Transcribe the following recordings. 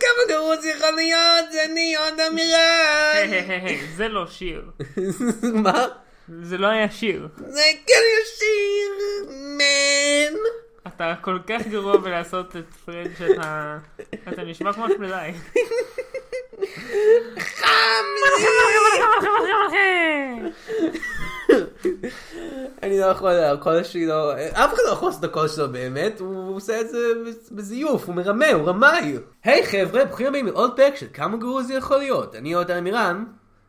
כמה גרוע זה יכול להיות, אני עוד אמירן. היי, זה לא שיר. מה? זה לא היה שיר. זה כן ישיר, מן. אתה כל כך גרוע בלעשות את פרד שאתה... אתה נשמע כמו שמדי. חם אני לא יכול, הקול שלי לא, אף אחד לא יכול לעשות את הקול שלו באמת, הוא עושה את זה בזיוף, הוא מרמה, הוא רמאי. היי חבר'ה, ברוכים הבאים לעוד פרק של כמה גרוע זה יכול להיות. אני יונתן עמירן,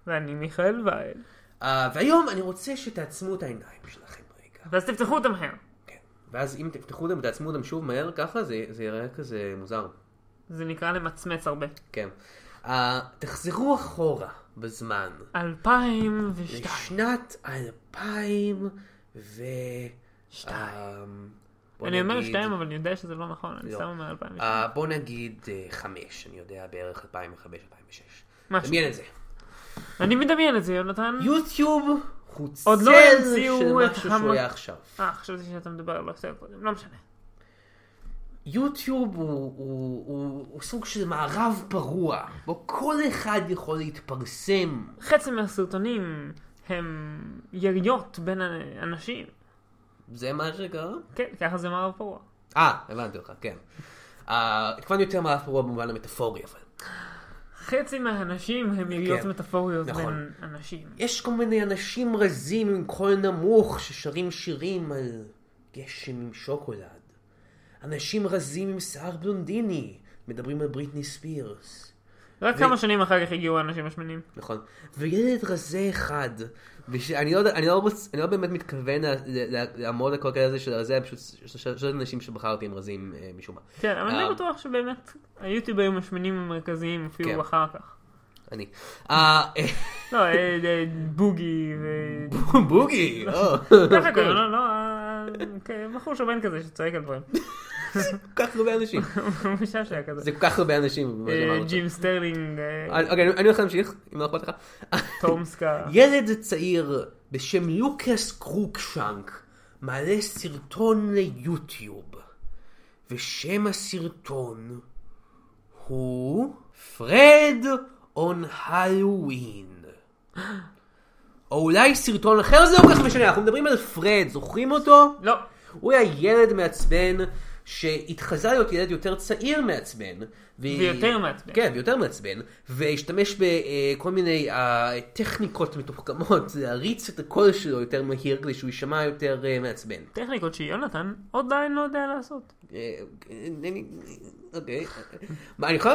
ואני מיכאל וייל. אה, והיום אני רוצה שתעצמו את העיניים שלכם רגע. ואז תפתחו אותם מהר. כן. ואז אם תפתחו אותם ותעצמו אותם שוב מהר ככה, זה זה יראה כזה מוזר. זה נקרא למצמץ הרבה. כן. אה, תחזרו אחורה בזמן. 2002. לשנת 2000 ו... שתיים. אה, בוא אני אומר שתיים אבל אני יודע שזה לא נכון, אני לא. סתם אומר 2002. אה, בוא נגיד אה, חמש, אני יודע בערך 2005-2006. משהו. דמיין את זה. אני מדמיין את זה, יונתן. יוטיוב הוא לא צל המציאו של משהו שהוא היה עכשיו. אה, חשבתי שאתה מדבר על הסרט קודם, לא משנה. יוטיוב הוא, הוא, הוא, הוא סוג של מערב פרוע, בו כל אחד יכול להתפרסם. חצי מהסרטונים הם יריות בין אנשים. זה מה שקרה? כן, ככה זה מערב פרוע. אה, הבנתי אותך, כן. אה, התכוונתי יותר מערב פרוע במובן המטאפורי, אבל. חצי מהאנשים הם יריות כן, מטאפוריות נכון. בין אנשים. יש כל מיני אנשים רזים עם קול נמוך ששרים שירים על גשם עם שוקולד. אנשים רזים עם שיער בלונדיני מדברים על בריטני ספירס. רק ו- כמה שנים אחר כך הגיעו האנשים השמנים. נכון. וילד רזה אחד, ואני לא, יודע- אני לא, רוצ, אני לא באמת מתכוון לעמוד על כל כאלה הזה של הרזה, פשוט שלושה אנשים שבחרתי הם רזים אה, משום מה. כן, אבל אה. אני בטוח שבאמת היוטיוברים השמנים המרכזיים הופיעו כן. אחר כך. אני. אה, לא, אה, אה, בוגי ו... בוגי! לא, אה, כן, בחור שמן כזה שצועק על דברים. כל כך הרבה אנשים. הוא משעשע כזה. זה כל כך הרבה אנשים. ג'ים סטרלינג, אה. אוקיי, אני- הולך להמשיך, אם לא אכפת לך. טומסקה. ילד צעיר בשם לוקאס קרוקשנק מעלה סרטון ליוטיוב, ושם הסרטון הוא Fred on Halloween. או אולי סרטון אחר, זה לא כל כך משנה, אנחנו מדברים על פרד, זוכרים אותו? לא, הוא היה ילד מעצבן שהתחזה להיות ילד יותר צעיר מעצבן. ו- ויותר מעצבן. כן, ויותר מעצבן, והשתמש בכל מיני אה, טכניקות מתוחכמות להריץ את הקול שלו יותר מהיר כדי שהוא יישמע יותר אה, מעצבן. טכניקות שיונתן עדיין לא יודע לעשות. אה, אוקיי. אני יכול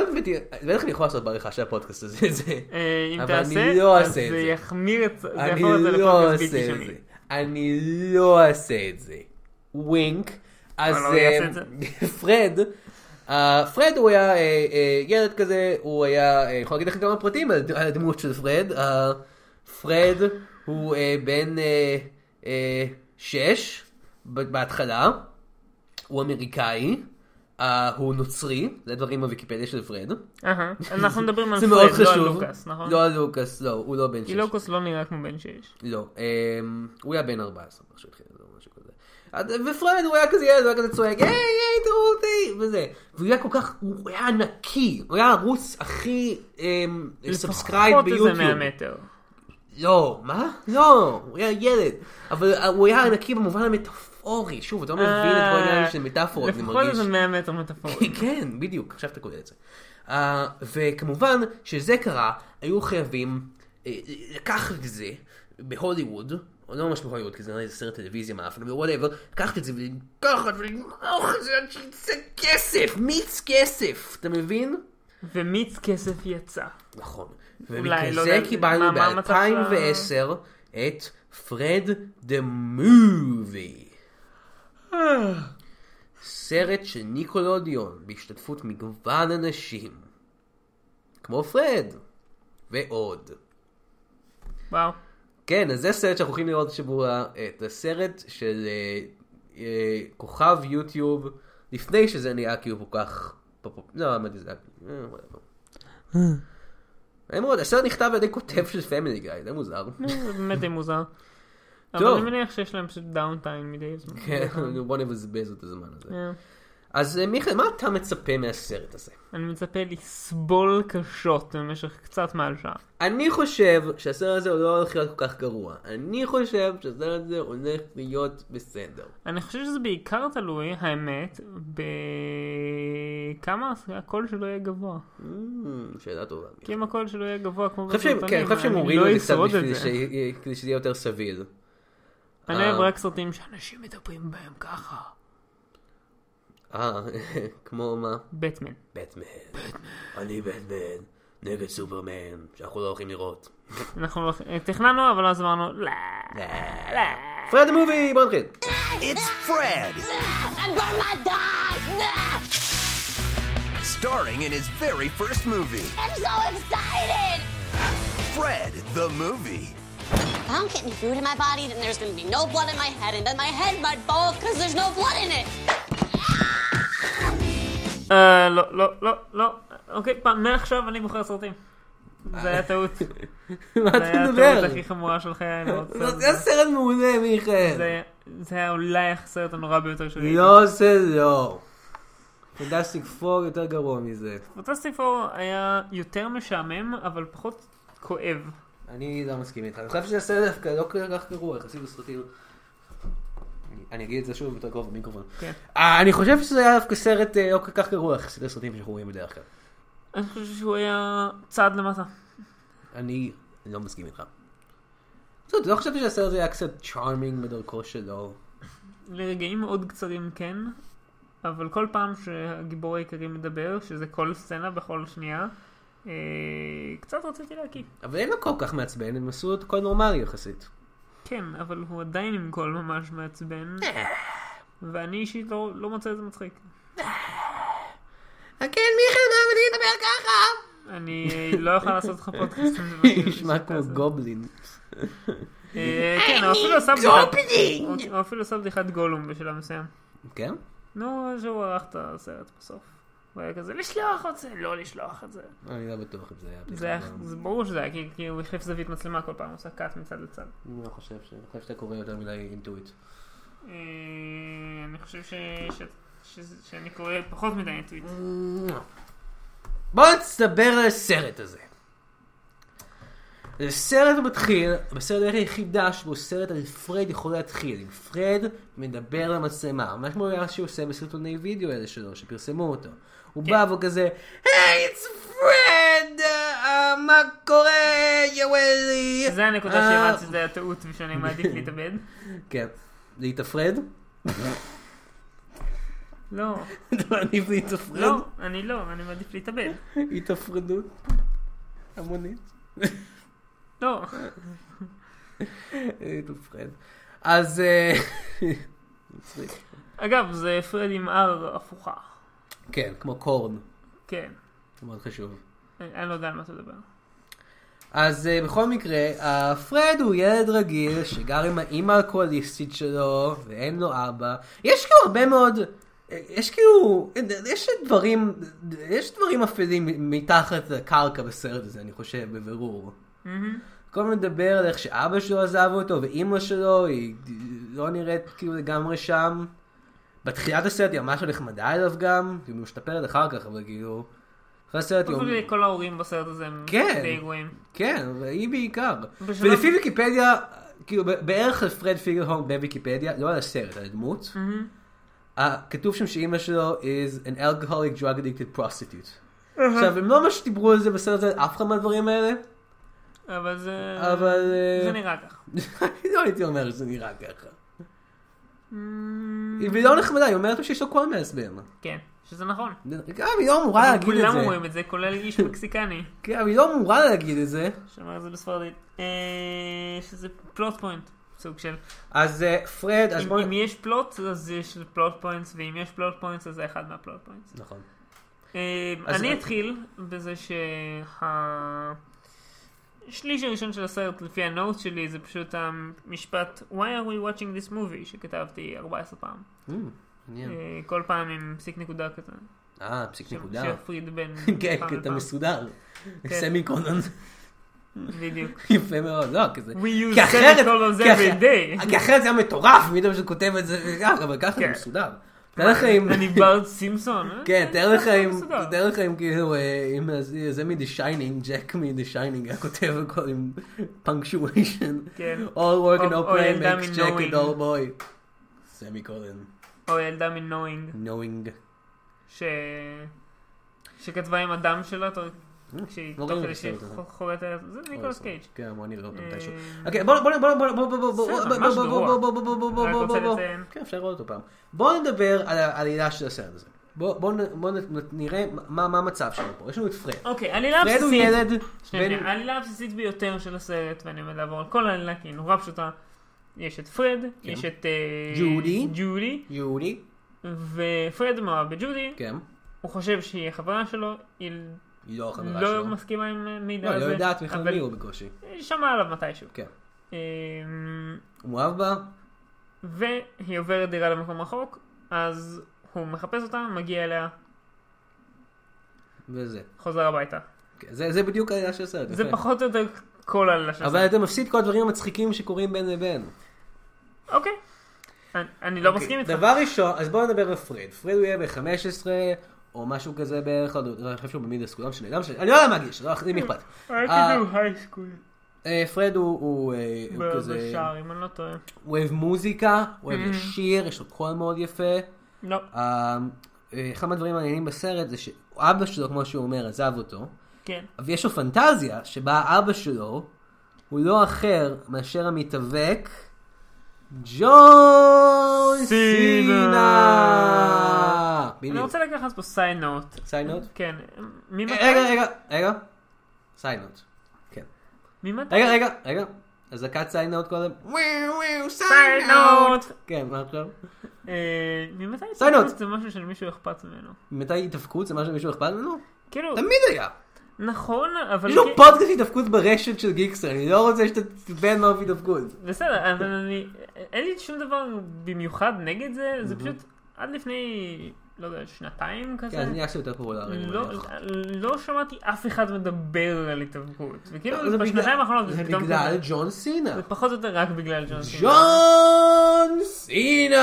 בטח אני יכול לעשות בעריכה של הפודקאסט הזה, זה- אה, אם תעשה, לא אז זה. יחמיר את זה, אני לא אעשה את. זה. אני לא אעשה את זה. wink. אז את אה, פרד, אה, פרד הוא היה אה, ילד כזה, הוא היה, יכול להגיד לך כמה פרטים על הדמות של פרד. פרד הוא בן שש בהתחלה, הוא אמריקאי. אה, הוא נוצרי, זה דברים בוויקיפדיה של פרד. אנחנו מדברים על פרד, לא על. לוקאס, נכון? לא על לוקאס, לא, הוא לא בן שש. כי לוקאס לא נראה כמו בן שש. לא, הוא היה בן 14 ופרד הוא היה כזה ילד, הוא היה כזה צועק, היי היי תראו אותי, וזה. והוא היה כל כך, הוא היה ענקי, הוא היה הערוץ הכי subscribed לפחות איזה ביוטיוב. 100 מטר. לא, מה? לא, הוא היה ילד. אבל אה, הוא היה ענקי במובן המטאפורי, שוב, אתה לא מבין את כל העניין של מטאפורות, אני לפחות מרגיש. איזה 100 מטר מטאפורי. כן, בדיוק, עכשיו אתה קולט את זה. אה, וכמובן, שזה קרה, היו חייבים לקחת את זה בהוליווד, לא ממש בהוליווד, כי זה נראה לי סרט טלוויזיה מאפן, אבל whatever, לקחת את זה ולקחת ולמרוח את זה עד שיצא כסף, מיץ כסף, אתה מבין? ומיץ כסף יצא. נכון. לא ומכזה יודע, קיבלנו מה- מה המצב של ב-2010 את Fred The Movie. סרט של ניקולודיון בהשתתפות מגוון אנשים. כמו פרד. ועוד. וואו. כן, אז זה סרט שאנחנו הולכים לראות השבוע, את הסרט של אה, אה, כוכב יוטיוב, לפני שזה נהיה כאילו כל כך... פופ- לא, האמת היא, זה היה... אה, whatever. אין מאוד, הסרט נכתב על ידי כותב של פמילי גיא, זה מוזר. זה באמת די מוזר. אבל. אני מניח שיש להם פשוט דאונטיים מדי זמן. כן, בוא נבזבז את הזמן הזה. אה. אז אה, מיכאל, מה אתה מצפה מהסרט הזה? אני מצפה לסבול קשות במשך קצת מעל שעה. אני חושב שהסרט הזה לא הולך להיות כל כך גרוע. אני חושב שהסרט הזה הולך להיות בסדר. אני חושב שזה בעיקר תלוי, האמת, בכמה הקול שלו יהיה גבוה. Mm, שאלה טובה. כי אם הקול שלו יהיה גבוה כמו שהם- כן, אני חושב שהם אני הורידו לא את זה קצת בשביל שזה יהיה יותר סביר. אני אה. אוהב רק סרטים שאנשים מדברים בהם ככה. אה, כמו מה? בטמן. בטמן. אני בטמן. נגד סופרמן, שאנחנו לא הולכים לראות. אנחנו לא- תכננו, אבל אז אמרנו, לא. פרד המובי, בוא נתחיל. It's Fred, I'm gonna die! starring in his very first movie. I'm so excited! Fred, the movie. If I don't get any food in my body, then there's gonna be no blood in my head, and then my head might fall because there's no blood in it. אה, לא, לא, לא, לא. אוקיי, פעם, מעכשיו אני בוחר סרטים. זה היה טעות. מה זה אתה היה מדבר? הטעות הכי חמורה של חיי. זה היה סרט מעולה, מיכאל. זה- זה היה אולי הסרט הנורא ביותר שלי. לא זה לא. פנטסטיק פור יותר גרוע מזה. פנטסטיק פור היה יותר משעמם, אבל פחות כואב. אני לא מסכים איתך. אני חושב שזה סרט דווקא לא כל כך גרוע, יחסית לסרטים. אני- אגיד את זה שוב יותר קרוב במיקרופון. כן. אה, אני חושב שזה היה דווקא סרט אה, לא כל כך גרוע יחסית לסרטים שאנחנו רואים בדרך כלל. אני חושב שהוא היה צעד למטה. אני לא מסכים איתך. זאת, לא חשבתי שהסרט היה קצת צ'ארמינג בדרכו שלו. לרגעים מאוד קצרים כן, אבל כל פעם שהגיבור העיקרי מדבר, שזה כל סצנה בכל שנייה, אה, קצת רציתי להקיא. אבל אין לו כל כך מעצבן, הם עשו את הכל נורמלי יחסית. כן, אבל הוא עדיין עם קול ממש מעצבן, ואני אישית לא, לא מוצא את זה מצחיק. כן, מיכאל, מה אני אדבר ככה? אני אה, לא יכול לעשות לך פודקאסט. נשמע כמו. גובלין. אה, כן, הוא אפילו עשה בדיחת... הוא אפילו עשה בדיחת גולום בשלב מסוים. כן? נו, שהוא ערך את הסרט בסוף. הוא היה כזה, לשלוח את זה, לא לשלוח את זה. אני לא בטוח אם זה היה. זה היה, זה ברור שזה היה, כי, כי הוא החליף זווית מצלמה כל פעם, הוא עושה קאט מצד לצד. אני לא חושב ש... אני חושב שאתה קורא יותר מדי אינטואיט. אה, אני חושב ש, ש, ש, שאני קורא פחות מדי אינטואיט. בוא נדבר על הסרט הזה. הסרט מתחיל, בסרט היחידה שבו סרט על פרד יכול להתחיל, עם פרד מדבר למצלמה, ממש כמו מה שהוא עושה בסרטוני וידאו האלה שלו, שפרסמו אותו. הוא בא והוא כזה, היי, it's פרד, אה, מה קורה, יואלי? זה הנקודה אה, שהבנתי שזה היה טעות ושאני מעדיף להתאבד. כן. להתאפרד? לא, אתה מעדיף להתאפרד? לא, אני לא, אני מעדיף להתאבד. התאפרדות המונית. לא, להתאפרד. אז... אה. אגב, זה פרד עם R הפוכה. כן, כמו קורן. כן, זה מאוד חשוב. אני אני לא יודע על מה אתה מדבר. אז uh, בכל מקרה, uh, פרד הוא ילד רגיל שגר עם האימא האלכוהוליסטית שלו ואין לו אבא. יש כאילו הרבה מאוד, אה, יש כאילו, יש דברים, יש דברים אפלים מתחת לקרקע בסרט הזה, אני חושב, בבירור. כל הזמן מדבר על איך שאבא שלו עזב אותו ואימא שלו היא לא נראית כאילו לגמרי שם. בתחילת הסרט היא ממש נחמדה אליו גם, היא משתפרת אחר כך, אבל כאילו... אחרי הסרט היא... כל ההורים בסרט הזה הם כן. די גרועים. כן, והיא בעיקר. בשלב- ולפי ויקיפדיה, כאילו בערך על פרד פיגלהורן בוויקיפדיה, לא על הסרט, על הדמות, אה, כתוב שם שאימא שלו is an alcoholic drug addicted prostitute. עכשיו, הם לא ממש דיברו על זה בסרט הזה, אף אחד מהדברים האלה, אבל זה... אבל, אה, זה נראה. אני לא הייתי אומר שזה נראה ככה. והיא לא נחמדה, היא אומרת שיש לו קול מעצבן. כן, שזה נכון. גם היא לא אמורה להגיד את כולם זה. אומרים את זה, כולל איש מקסיקני, כן, אבל היא לא אמורה להגיד את זה. שאומר את זה בספרדית. אה, שזה plot point, סוג של... אז אה, פרד, אז בואו... אם יש plot, אז יש plot points, ואם יש plot points, אז זה אחד מה plot points. נכון. אה, אני אתחיל בזה שהשליש הראשון של הסרט, לפי ה note שלי, זה פשוט המשפט Why are we watching this movie, שכתבתי 14 פעם. Mm, מעניין. אה, כל פעם עם פסיק נקודה כזה. אה, פסיק נקודה. שיפריד בין כן, פעם כי אתה לפעם. מסודר. כן. סמי קולון. בדיוק. יפה מאוד, לא, כי זה... We use semicolons every day. כי אחרת זה היה מטורף, מי יודע שכותב את זה ככה, אבל ככה זה כן. מסודר. תאר לך אם... אני בארד סימפסון. אה? כן, תאר לך אם. תאר לך אם כאילו, אה, אם זה- מ-The Shining, ג'ק מ-The Shining היה כותב הכל עם punctuation. כן. All work and no play makes Jack a dull boy. semicolon. או ילדה מ knowing, knowing. ש... שכתבה עם הדם שלה, תוך- כשהיא לא כדי. חורטת, זה ניקולס קייג'. כן, בוא נראה אותו אה, מתישהו. אוקיי, בוא בוא בוא בוא בוא בוא בוא בוא בוא בוא. בוא בוא בוא. כן, אפשר לראות אותו פעם. בואו נדבר על העלילה של הסרט הזה. בואו נראה מה המצב שלנו פה. יש לנו את פרד. אוקיי, עלילה פרד הוא בסיסית. ילד. שנייה, העלילה הבסיסית ביותר של הסרט, ואני עומד לעבור על כל העלילה כי היא נורא פשוטה. יש את פרד, יש את אה, ג'ודי. ג'ודי, יהודי. ופרד מאוהב בג'ודי, כן. הוא חושב שהיא החברה שלו, היא היא לא החברה לא שלו. מסכימה עם המידע לא, היא הזה, לא יודעת בכלל אבל מי הוא בקושי. שמעה עליו מתישהו. כן. אמ, הוא מאוהב בה? והיא עוברת דירה למקום רחוק, אז הוא מחפש אותה, מגיע אליה, וזה. חוזר הביתה. כן, זה זה בדיוק העלילה של הסרט. זה. פחות או יותר כל העלילה של אבל הסרט. אתה מפסיד כל הדברים המצחיקים שקורים בין לבין. אוקיי. אני- אני לא אוקיי, מסכים איתך. דבר ראשון, אז בואו נדבר על פרד. פרד הוא יהיה ב-15 או משהו כזה בערך, לא אני חושב שהוא ב middle school, לא משנה, לא משנה, אני לא יודע מה הגיל שלו, לי אכפת. אה, high school. אה, פרד הוא- אה, כזה, בשער, אם אני לא טועה. הוא אוהב מוזיקה, הוא Mm-hmm. אוהב לשיר, יש לו קול מאוד יפה. לא. אה, אחד מהדברים המעניינים בסרט זה שאבא שלו, כמו שהוא אומר, עזב אותו, כן. ויש לו פנטזיה שבה אבא שלו הוא לא אחר מאשר המתאבק ג'ון סינה. אני. רוצה לקחת פה side note. side note? כן. ממתי? רגע, רגע, רגע. side note. כן. ממתי? רגע, רגע, רגע. אזעקת side note קודם. side note! כן, מה עכשיו? אה, ממתי. התאבקות זה משהו שלמישהו אכפת ממנו? מתי התאבקות זה מה שמישהו אכפת ממנו? כאילו, תמיד היה. נכון, אבל... יש לו כן- פודקאסט התאבקות ברשת של גיקסטר, אני לא רוצה שתבן מה התאבקות. בסדר, אבל אני... אין לי שום דבר במיוחד נגד זה, זה פשוט עד לפני, לא יודע, שנתיים כזה. כן, זה נהיה קצת יותר פופולרי. לא. לא שמעתי אף אחד מדבר על התאבקות. וכאילו, לא, זה בשנתיים בגלל- האחרונות זה זה פתאום בגלל כזה. ג'ון סינה. זה פחות או יותר רק בגלל ג'ון סינה. ג'ון סינה!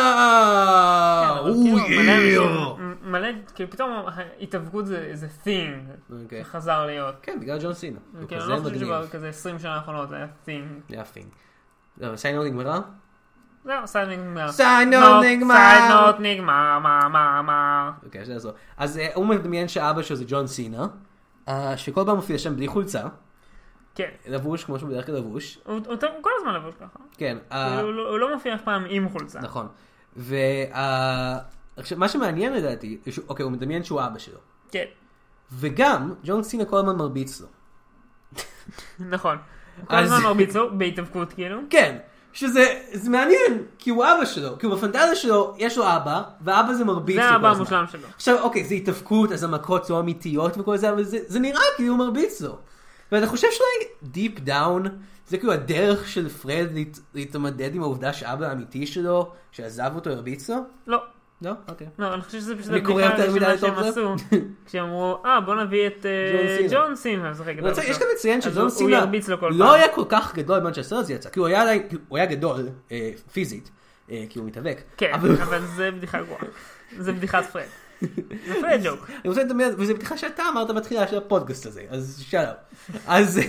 כן, הוא כאילו, מלא יהיה! אנשים- מלא, כאילו פתאום ההתאבקות זה איזה thing אוקיי. שחזר להיות. כן, בגלל ג'ון סינה. כאילו, כזה לא חושב מגניב. שכזה 20 שנה האחרונות זה היה thing. יפה. לא, side note נגמרה? זהו, side נגמר. side note נגמר. side note נגמר, מה, מה, מה. אוקיי, יש לעזור. אז אה, הוא מדמיין שאבא שלו זה ג'ון סינה, אה, שכל פעם מופיע שם בלי חולצה, כן. לבוש כמו שהוא בדרך כלל לבוש. הוא הוא הוא כל הזמן לבוש ככה. כן. אה, כאילו, הוא לא- הוא לא מופיע אף פעם עם חולצה. נכון. ועכשיו, מה שמעניין לדעתי, זה שהוא- אוקיי, הוא מדמיין שהוא אבא שלו. כן, וגם, ג'ון סינה כל הזמן מרביץ לו. נכון. כל הזמן מרביץ לו בהתאבקות כאילו. כן, שזה זה מעניין, כי הוא אבא שלו, כי בפנטזיה שלו, יש לו אבא, ואבא זה מרביץ לו זה האבא. המושלם שלו. עכשיו, אוקיי, זה התאבקות, אז המכות לא אמיתיות וכל זה, אבל זה, זה נראה כאילו הוא מרביץ לו. ואתה חושב שאולי deep down, זה כאילו הדרך של פרד להת, להתמודד עם העובדה שאבא האמיתי שלו, שעזב אותו, הרביץ לו? לא. לא? אוקיי. לא, אני חושב שזה פשוט מדי הראשונה שהם זה? עשו. כשאמרו, אה בוא נביא את אה, ג'ון סינה. אני רוצה- אבא יש שלו." גם לציין אז שג'ון סינה לא. היה כל כך גדול בזמן שהסרט יצא, כי הוא היה, גדול אה, פיזית, אה, כי הוא מתאבק. כן, אבל- אבל זה בדיחה גרועה. זה בדיחת פרד. זה פרד ג'וק. אני רוצה לדמיין, וזו בדיחה שאתה אמרת בתחילה של הפודקאסט הזה, אז שלום. אז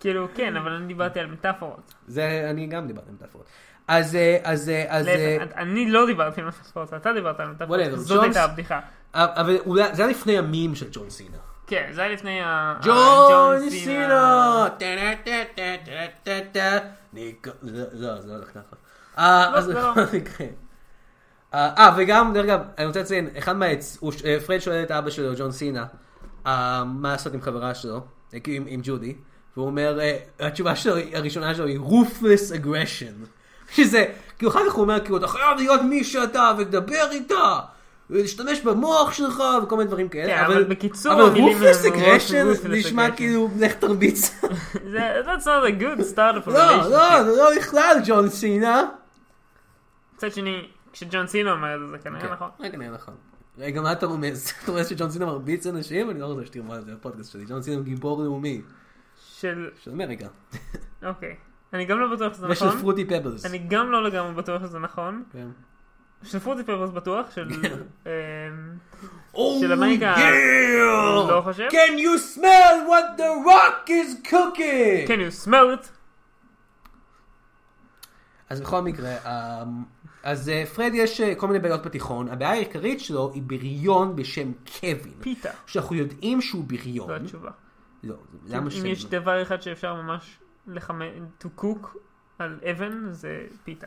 כאילו, כן, אבל אני דיברתי על מטאפורות. זה, אני גם דיברתי על מטאפורות. אז, אה, אז, אה, אז, אה, אני לא דיברתי על מטאפורות, אתה דיברת על. Whatever, זאת הייתה הבדיחה. אבל אולי- זה היה לפני המים של ג'ון סינה. כן, זה היה לפני ה... ג'ון סינה! לא, זה לא הולך ככה. לא, זה לא. אה, וגם, דרך אגב, אני רוצה לציין, אחד מהעץ, פרד שואל את אבא שלו, ג'ון סינה, מה לעשות עם חברה שלו, כאילו עם- ג'ודי, והוא אומר, התשובה הראשונה שלו היא ruthless aggression. שזה, כאילו אחר כך הוא אומר, כאילו, אתה חייב להיות מי שאתה, ולדבר איתה, ולהשתמש במוח שלך, וכל מיני דברים כאלה. כן, אבל בקיצור, אבל aggression ruthless נשמע. כאילו, לך תרביץ. זה- That's not a good start for לא, לא. זה לא בכלל ג'ון סינה. מצד שני, כשג'ון סינה אומר את זה, זה כנראה נכון. כן, כנראה נכון. רגע, מה אתה רומז? אתה רומז שג'ון סינה מרביץ אנשים? אני לא רוצה שתרמוז את זה בפודקאסט שלי. ג'ון סינה הוא גיבור לאומי. של... של אמריקה. אוקיי. אני גם לא בטוח שזה ושל נכון. פרוטי פבלס. אני גם לא לגמרי בטוח שזה נכון. כן. של פרוטי פפרס בטוח, של... אמ, Oh של yeah! לא חושב. Can you smell what the rock is cooking? Can you smell it? אז בכל מקרה, אמ, אז אה, פרד יש אה, כל מיני בעיות בתיכון, הבעיה העיקרית שלו היא בריון בשם קווין. פיתה. שאנחנו יודעים שהוא זו בריון. התשובה. לא, למה אם שם? יש דבר אחד שאפשר ממש לחמם, to cook על אבן, זה פיתה.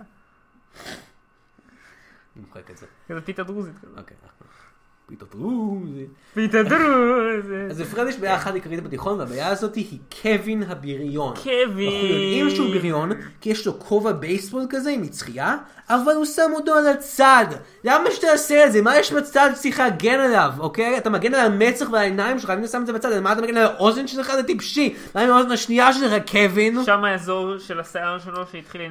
אני מוחק את זה. זה פיתה דרוזית כזה. אוקיי. פתאום דרוזי. פיתה דרוזית. אז לפרד יש בעיה אחת עיקרית בתיכון, והבעיה הזאת היא קווין הבריון. קווין. אנחנו יודעים שהוא בריון, כי יש לו כובע בייסבול כזה עם מצחייה, אבל הוא שם אותו על הצד. למה שתעשה את זה? מה יש בצד שצריך להגן עליו, אוקיי? אתה מגן על המצח ועל העיניים שלך, אם אתה שם את זה בצד, מה אתה מגן על האוזן שלך? זה טיפשי. מה עם האוזן השנייה שלך, קווין? שם האזור של השיער שלו שהתחיל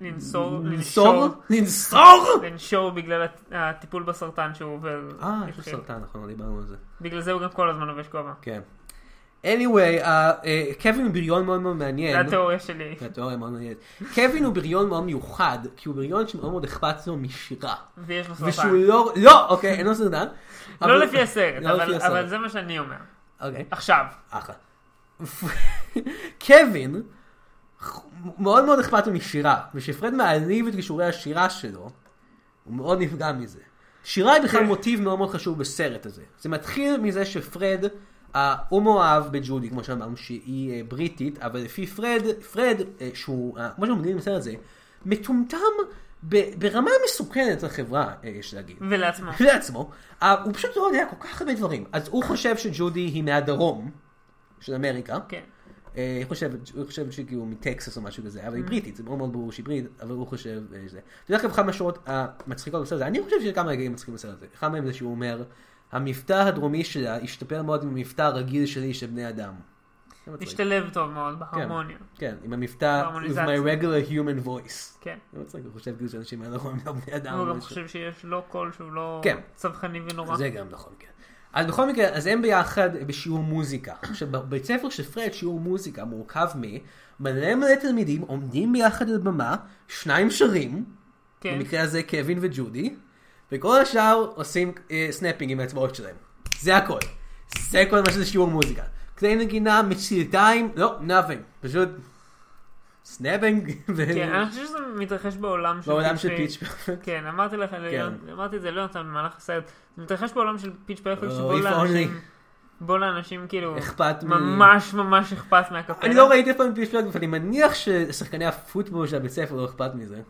לנסור, לנסור? לנסור? לנשור בגלל הט- הטיפול בסרטן שהוא עובר. אה, יש לו. סרטן, נכון, לא דיברנו על זה. בגלל זה הוא גם כל הזמן לובש כובע. כן. Anyway, אה, אה, קווין הוא בריון מאוד מאוד מעניין. זה התיאוריה שלי. זה התיאוריה מאוד מעניינת. קווין הוא בריון מאוד מיוחד, כי הוא בריון שמאוד מאוד אכפת לו משירה. ויש לו ושהוא סרטן. לא, לא, אוקיי, אין לו סרטן. לא לפי הסרט, לא אבל- הסרט. אבל זה מה שאני אומר. אוקיי, עכשיו. אחלה. קווין, מאוד מאוד אכפת לו משירה, וכשפרד מעליב את כישורי השירה שלו, הוא מאוד נפגע מזה. שירה היא בכלל מוטיב מאוד מאוד חשוב בסרט הזה. זה מתחיל מזה שפרד, הוא מאוהב בג'ודי, כמו שאמרנו, שהיא אה, בריטית, אבל לפי פרד, פרד, אה, שהוא, אה, כמו שאנחנו מבינים בסרט הזה, מטומטם ברמה מסוכנת לחברה, יש להגיד. ולעצמו. לעצמו, אה, הוא פשוט לא יודע כל כך הרבה דברים. אז הוא חושב שג'ודי היא מהדרום של אמריקה. כן. היא חושבת, הוא חושב שכאילו מטקסס או משהו כזה, אבל Mm. היא בריטית, זה מאוד מאוד ברור שהיא בריטית, אבל הוא חושב שזה. אתה יודע, אחת מהשורות המצחיקות בסרט הזה, אני חושב שיש כמה רגעים מצחיקים בסרט הזה. אחד מהם זה שהוא אומר, המבטא הדרומי שלה השתפר מאוד עם המבטא הרגיל שלי של בני אדם. השתלב טוב מאוד בהרמוניה. כן, עם המבטא, with my regular human voice. כן. זה מצחיק, הוא חושב כאילו שאנשים האלה לא הם בני אדם. הוא גם. חושב שיש לו קול שהוא לא כן. צווחני ונורא. זה גם נכון, כן. אז בכל מקרה, אז הם ביחד בשיעור מוזיקה. עכשיו, בבית ספר של פרד שיעור מוזיקה מורכב ממלא מלא תלמידים עומדים ביחד על במה, שניים שרים, כן. במקרה הזה קווין וג'ודי, וכל השאר עושים אה, snapping עם האצבעות שלהם. זה הכל. זה כל מה שזה שיעור מוזיקה. כלי נגינה, מצילתיים, לא, nothing. פשוט snapping. כן, אני חושב שזה מתרחש בעולם של בעולם של. Pitch Perfect. כן, אמרתי לך, אמרתי את זה ליונתן במהלך הסרט, זה מתרחש בעולם של Pitch Perfect, Oh, שבו לאנשים. בו לאנשים כאילו, אכפת מ- ממש ממש אכפת מאקפלה. אני לא ראיתי אף פעם Pitch Perfect, אבל אני מניח ששחקני הפוטבול של הבית ספר לא אכפת מזה.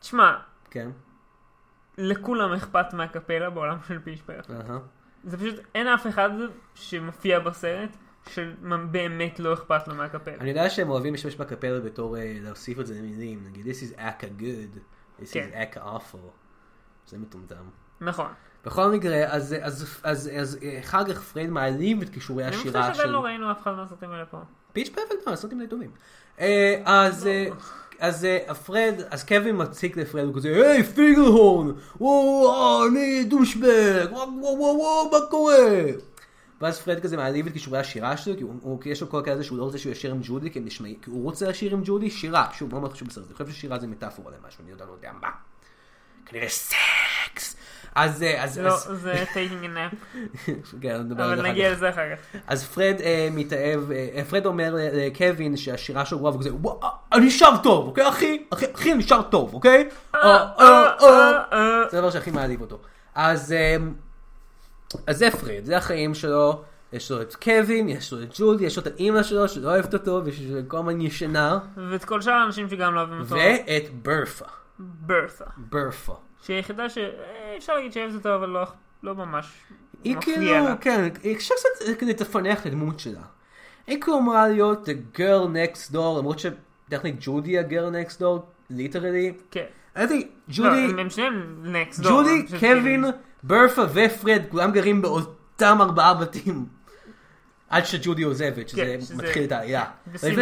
תשמע, כן. לכולם אכפת מהקפלה בעולם של פיץ' פרפקט. אהה. זה פשוט, אין אף אחד שמופיע בסרט שבאמת לא אכפת לו מהקפלה. אני יודע שהם אוהבים להשתמש בקפלה בתור אה, להוסיף את זה למילים, נגיד this is aka good, this כן. is aka awful. זה מטומטם. נכון. בכל מקרה, אז, אז, אז, אז אה, אחר כך פרד מעלים את כישורי אני השירה חושב שעדיין של... לא ראינו אף אחד מהסרטים האלה פה. פיץ' פרפקט, מה, סרטים די טובים. אה, אז, לא. אה, אז אה, פרד, אז קווין מציג לפרד, הוא כזה, היי פיגלהורן, וואו, אני douchebag, וואו וואו וואו מה קורה? ואז פרד כזה מעליב את כישורי השירה שלו, כי הוא, הוא, יש לו כל כזה שהוא לא רוצה שהוא ישיר עם ג'ודי, כי הם נשמעים, כי הוא רוצה לשיר עם ג'ודי, שירה, שוב, מאוד מאוד חשוב בסרט, אני חושב ששירה זה מטאפורה למשהו, אני יודע, לא יודע מה. כנראה סקס. אז, אה, אז, לא, אז, זה taking a nap, כן, נדבר על זה אבל אחר נגיע כך. לזה אחר כך. אז פרד אה, מתאהב, אה, פרד אומר לקווין שהשירה שלו גרועה, וכזה, "וואו, אני שר טוב, אוקיי אחי? אחי, אחי, אני שר טוב, אוקיי? אה, אה, אה. זה הדבר שהכי מעליב אותו. אז אז זה פרד, זה החיים שלו. יש לו את קווין, יש לו את ג'ולדי, יש לו את האימא שלו שלא אוהבת אותו ושהיא כל הזמן ישנה, ואת כל שאר האנשים שגם לא אוהבים אותו. ואת ברפה. ברת'ה. ברפה. שהיא היחידה שאפשר להגיד שאוהבת אותו, אבל לא- לא ממש היא כאילו, לה. כן, היא אפשר קצת כדי לפענח את הדמות שלה. היא כאילו אמורה להיות the girl next door, למרות שטכנית ג'ודי ה-girl next door, literally. כן. think לא, ג'ודי, הם הם שניהם next door. ג'ודי, קווין, ברתה ופרד, כולם גרים באותם ארבעה בתים. עד שג'ודי עוזבת, שזה כן, מתחיל את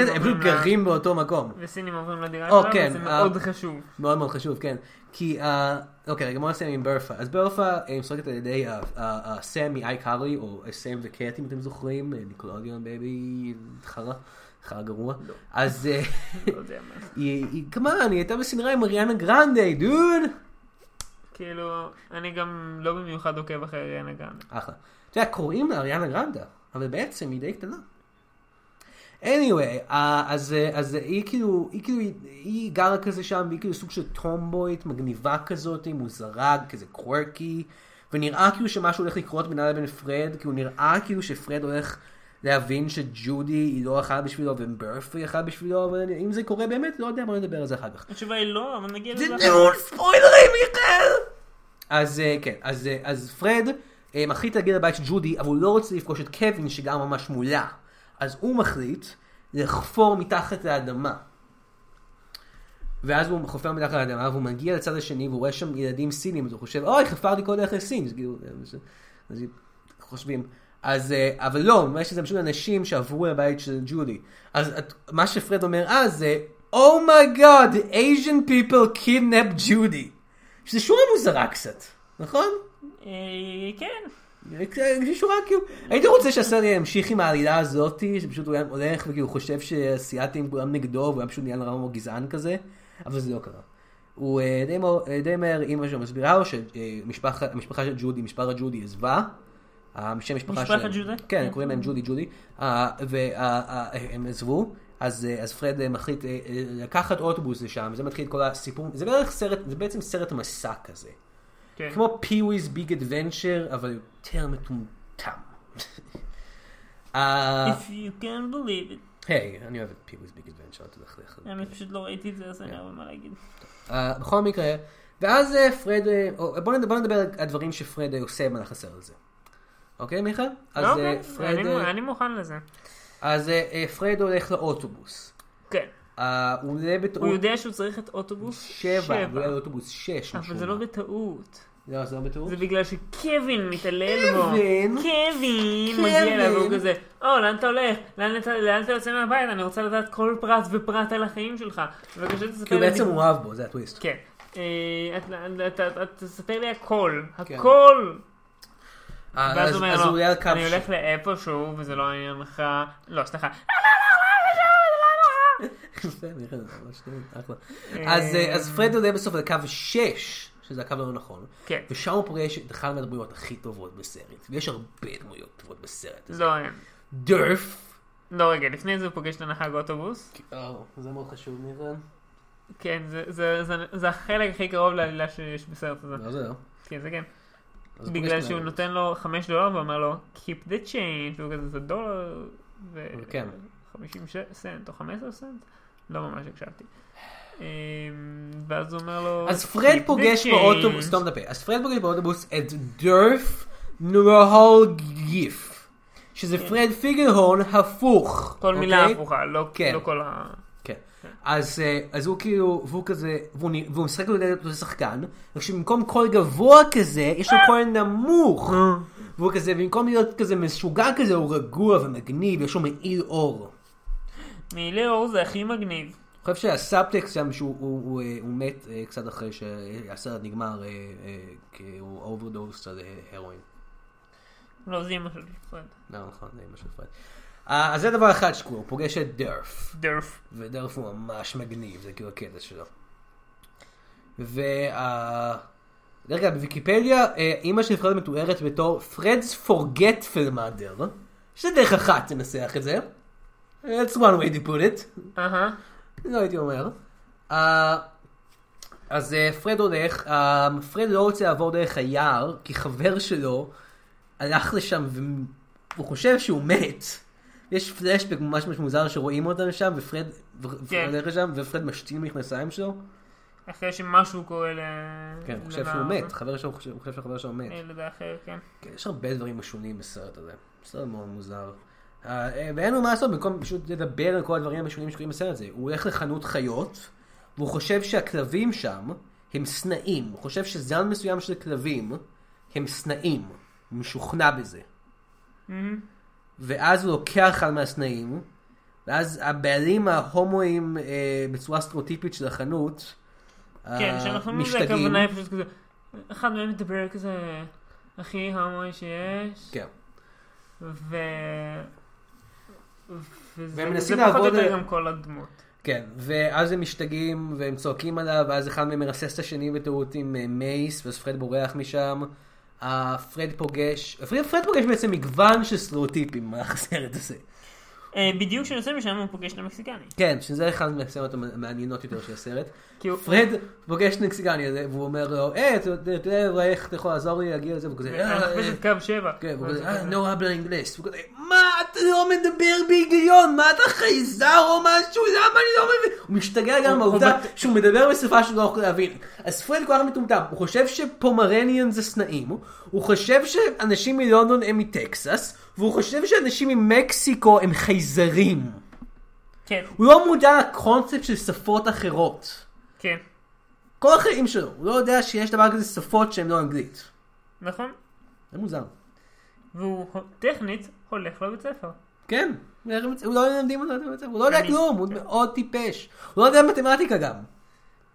זה הם פשוט גרים באותו מקום. וסינים עוברים לדירה שלה, כן, וזה אה, מאוד חשוב. מאוד מאוד חשוב, כן. כי, אה, אוקיי, רגע, בוא נסיים עם ברתה. אז ברתה אה, משחקת על ידי אה, סם מ-iCarly, או סם וקט אם אתם זוכרים, Nickelodeon baby, חרא, חרא גרוע. אז לא מה. היא, היא, כמובן, היא הייתה בסדרה עם אריאנה גרנדה, דוד. כאילו, אני גם לא במיוחד עוקב אחרי אריאנה גרנדה. אחלה. אתה יודע, קוראים לה אריאנה גרנדה, אבל בעצם היא די קטנה. Anyway, uh, אז, uh, אז היא כאילו, היא כאילו, היא גרה כזה שם, והיא כאילו סוג של טומבוית, מגניבה כזאת, מוזרה, כזה quirky, ונראה כאילו שמשהו הולך לקרות בינה לבין פרד, כי הוא נראה כאילו שפרד הולך להבין שג'ודי היא לא אחת בשבילו, וברפי אחת בשבילו, אבל אם זה קורה באמת, לא יודע, בוא נדבר על זה אחר כך. התשובה היא לא, אבל נגיע זה לזה. אחר דיון ספוילרים, מיכאל! אז אה, כן, אז, אה, אז פרד אה, מחליט להגיע לבית של ג'ודי, אבל הוא לא רוצה לפגוש את קווין שגר ממש מולה. אז הוא מחליט לחפור מתחת לאדמה. ואז הוא חופר מתחת לאדמה והוא מגיע לצד השני והוא רואה שם ילדים סינים, אז הוא חושב, אוי, חפרתי כל דרך לסין. אז כאילו, אז חושבים. אז, אה, אבל לא, מה שזה פשוט אנשים שעברו לבית של ג'ודי. אז את- מה שפרד אומר אז זה, oh my God, Asian people kidnap Judy. שזה שורה מוזרה קצת, נכון? אה, כן. זה שורה כאילו, הייתי רוצה שהסרט ימשיך עם העלילה הזאתי, שפשוט הוא היה הולך וכאילו חושב שהאסייתים כולם נגדו, והוא היה פשוט נהיה נורא מאוד גזען כזה, אבל זה לא קרה. הוא אה, די מהר- אה, די מהר, אימא שלו מסבירה לו שהמשפחה של ג'ודי, משפחת ג'ודי עזבה. השם משפחה משפחת שלהם- ג'ודי? כן, קוראים להם ג'ודי ג'ודי, והם עזבו. אז, אה, אז פרד אה, מחליט אה, אה, לקחת אוטובוס לשם, זה מתחיל כל הסיפור, זה בערך סרט, זה בעצם סרט מסע כזה. כן. כמו Pee-wee's Big Adventure, אבל יותר מטומטם. אה, If you can believe it. היי, אני אוהב את Pee-wee's Big Adventure, אתה יודע איך... אני פשוט לא ראיתי את זה, אז אני לא יודע מה להגיד. אה, בכל מקרה, ואז אה, פרד, בוא נדבר, על הדברים שפרד עושה במהלך הסרט הזה. אוקיי, מיכאל? אז אוקיי, פרד, אני- מוכן לזה. אז פרד הולך לאוטובוס. כן. הוא יודע שהוא צריך את אוטובוס שבע, הוא עולה לאוטובוס שש. אבל משום זה לא. בטעות. לא, זה לא בטעות? זה בגלל שקווין מתעלל בו. קווין? קווין מגיע אליו והוא. כזה, או, לאן אתה הולך? לאן אתה לאן אתה יוצא מהבית? אני רוצה לדעת כל פרט ופרט על החיים שלך. בבקשה תספר כי הוא לי... בעצם הוא אהב בו, זה הטוויסט. כן. אה, תספר לי הכל. כן. הכל. אה, ואז אז- הוא אומר לו, על קו אני הולך לאיפשהו וזה לא עניין לך. לא, סליחה. אז, אה, אז פרד עולה בסוף לקו 6, שזה הקו הלא נכון, כן. ושם הוא פוגש את אחת מהדמויות הכי טובות בסרט, ויש הרבה דמויות טובות בסרט הזה. לא, אין. דרף. לא, רגע, לפני זה הוא פוגש את הנהג אוטובוס. או, זה מאוד חשוב, מיכאל. כן, זה- זה- זה- זה החלק הכי קרוב לעלילה שיש בסרט הזה. לא, זה לא. כן, זה כן. בגלל שהוא. נותן לו חמש דולר ואומר לו Keep the change, והוא כזה זה דולר ו... כן. 50 ש- סנט או 15 סנט? לא ממש הקשבתי. אמ, ואז הוא אומר לו אז פרד "Keep the פוגש change." באוטובוס, סתום את הפה, אז פרד פוגש באוטובוס את דרף נורהול גיף, שזה פרד פיגלהורן הפוך. כל מילה אוקיי? הפוכה, לא כן. לא כל ה... כן. אז, אה, אז הוא כאילו, והוא כזה, והוא, והוא משחק לידי אותו שחקן, רק שבמקום קול גבוה כזה, יש לו קול נמוך. והוא כזה, במקום להיות כזה משוגע כזה, הוא רגוע ומגניב, יש לו מעיל עור. מעילי עור זה הכי מגניב. חושב שהסאבטקסט שם שהוא הוא, הוא, אה, הוא מת אה, קצת אחרי שהסרט נגמר, אה, אה, כי הוא overdosed על אה, הרואין. לא, זה אמא של פרד. לא נכון, זה אמא של פרד. אה, אז זה דבר אחד שקורה, הוא פוגש את דרף. דרף. ודרף הוא ממש מגניב, זה כאילו הקטע שלו. וה... רגע, בוויקיפדיה, אה, אימא של פרד מתוארת בתור Fred's forgetful mother, שזה דרך אחת לנסח את זה. That's one way to put it. אהה. לא הייתי אומר. אה, אז אה, פרד הולך, אה, פרד לא רוצה לעבור דרך היער, כי חבר שלו הלך לשם והוא חושב שהוא מת. יש פלשבק ממש ממש מוזר שרואים אותם שם, ופרד כן. הולך לשם, ופרד משתין במכנסיים שלו. אחרי שמשהו קורה ל... כן, הוא חושב שהוא. מת, חבר שלו חושב הוא חושב שהחבר שלו מת. ילד אחר, כן. כן, יש הרבה דברים משונים בסרט הזה. סרט מאוד מוזר. אה, אה, ואין לו מה לעשות, במקום פשוט לדבר על כל הדברים המשונים שקורים בסרט הזה. הוא הולך לחנות חיות, והוא חושב שהכלבים שם הם סנאים. הוא חושב שזן מסוים של כלבים הם סנאים. הוא משוכנע בזה. ואז הוא לוקח אחד מהסנאים, ואז הבעלים ההומואים אה, בצורה סטריאוטיפית של החנות, אה, כן. הכוונה היא פשוט כזה, אחד מהם מדבר כזה הכי הומואי שיש, כן. ו... והם זה מנסים פחות או לעבוד יותר גם כל הדמות. כן, ואז הם משתגעים והם צועקים עליו, ואז אחד מהם מרסס את השני בטעות עם אה, mace, ואז פרד בורח משם. אה, פרד פוגש, פרד, פרד פוגש בעצם מגוון של סטריאוטיפים במהלך הסרט הזה. אה, בדיוק כשהוא יוצא משם הוא פוגש את המקסיקני. כן, שזה אחד מהסרט המעניינות יותר של הסרט. פרד פוגש את המקסיקני הזה, והוא אומר לו, היי, אתה יודע איך אתה יכול לעזור לי להגיע לזה? והוא כזה, אני "אה, מחפש אה." את קו 7. כן, והוא כזה, אה, no habla inglés. מה, לא מדבר בהיגיון? מה, אתה חייזר או משהו? למה אני לא מבין? הוא משתגע גם מהעובדה שהוא מדבר בשפה שהוא לא יכול להבין. אז פרד כל כך מטומטם, הוא חושב שפומרניאן זה סנאים, הוא חושב שאנשים מלונדון הם מטקסס, והוא חושב שאנשים ממקסיקו הם חייזרים. כן, הוא לא מודע לקונספט של שפות אחרות. כן, כל החיים שלו, הוא לא יודע שיש דבר כזה שפות שהן לא אנגלית. נכון. זה מוזר. והוא טכנית הולך לבית ספר. כן, הוא לא לומדים אותו בבית הספר, הוא לא יודע כלום, הוא מאוד טיפש. הוא לא יודע מתמטיקה גם.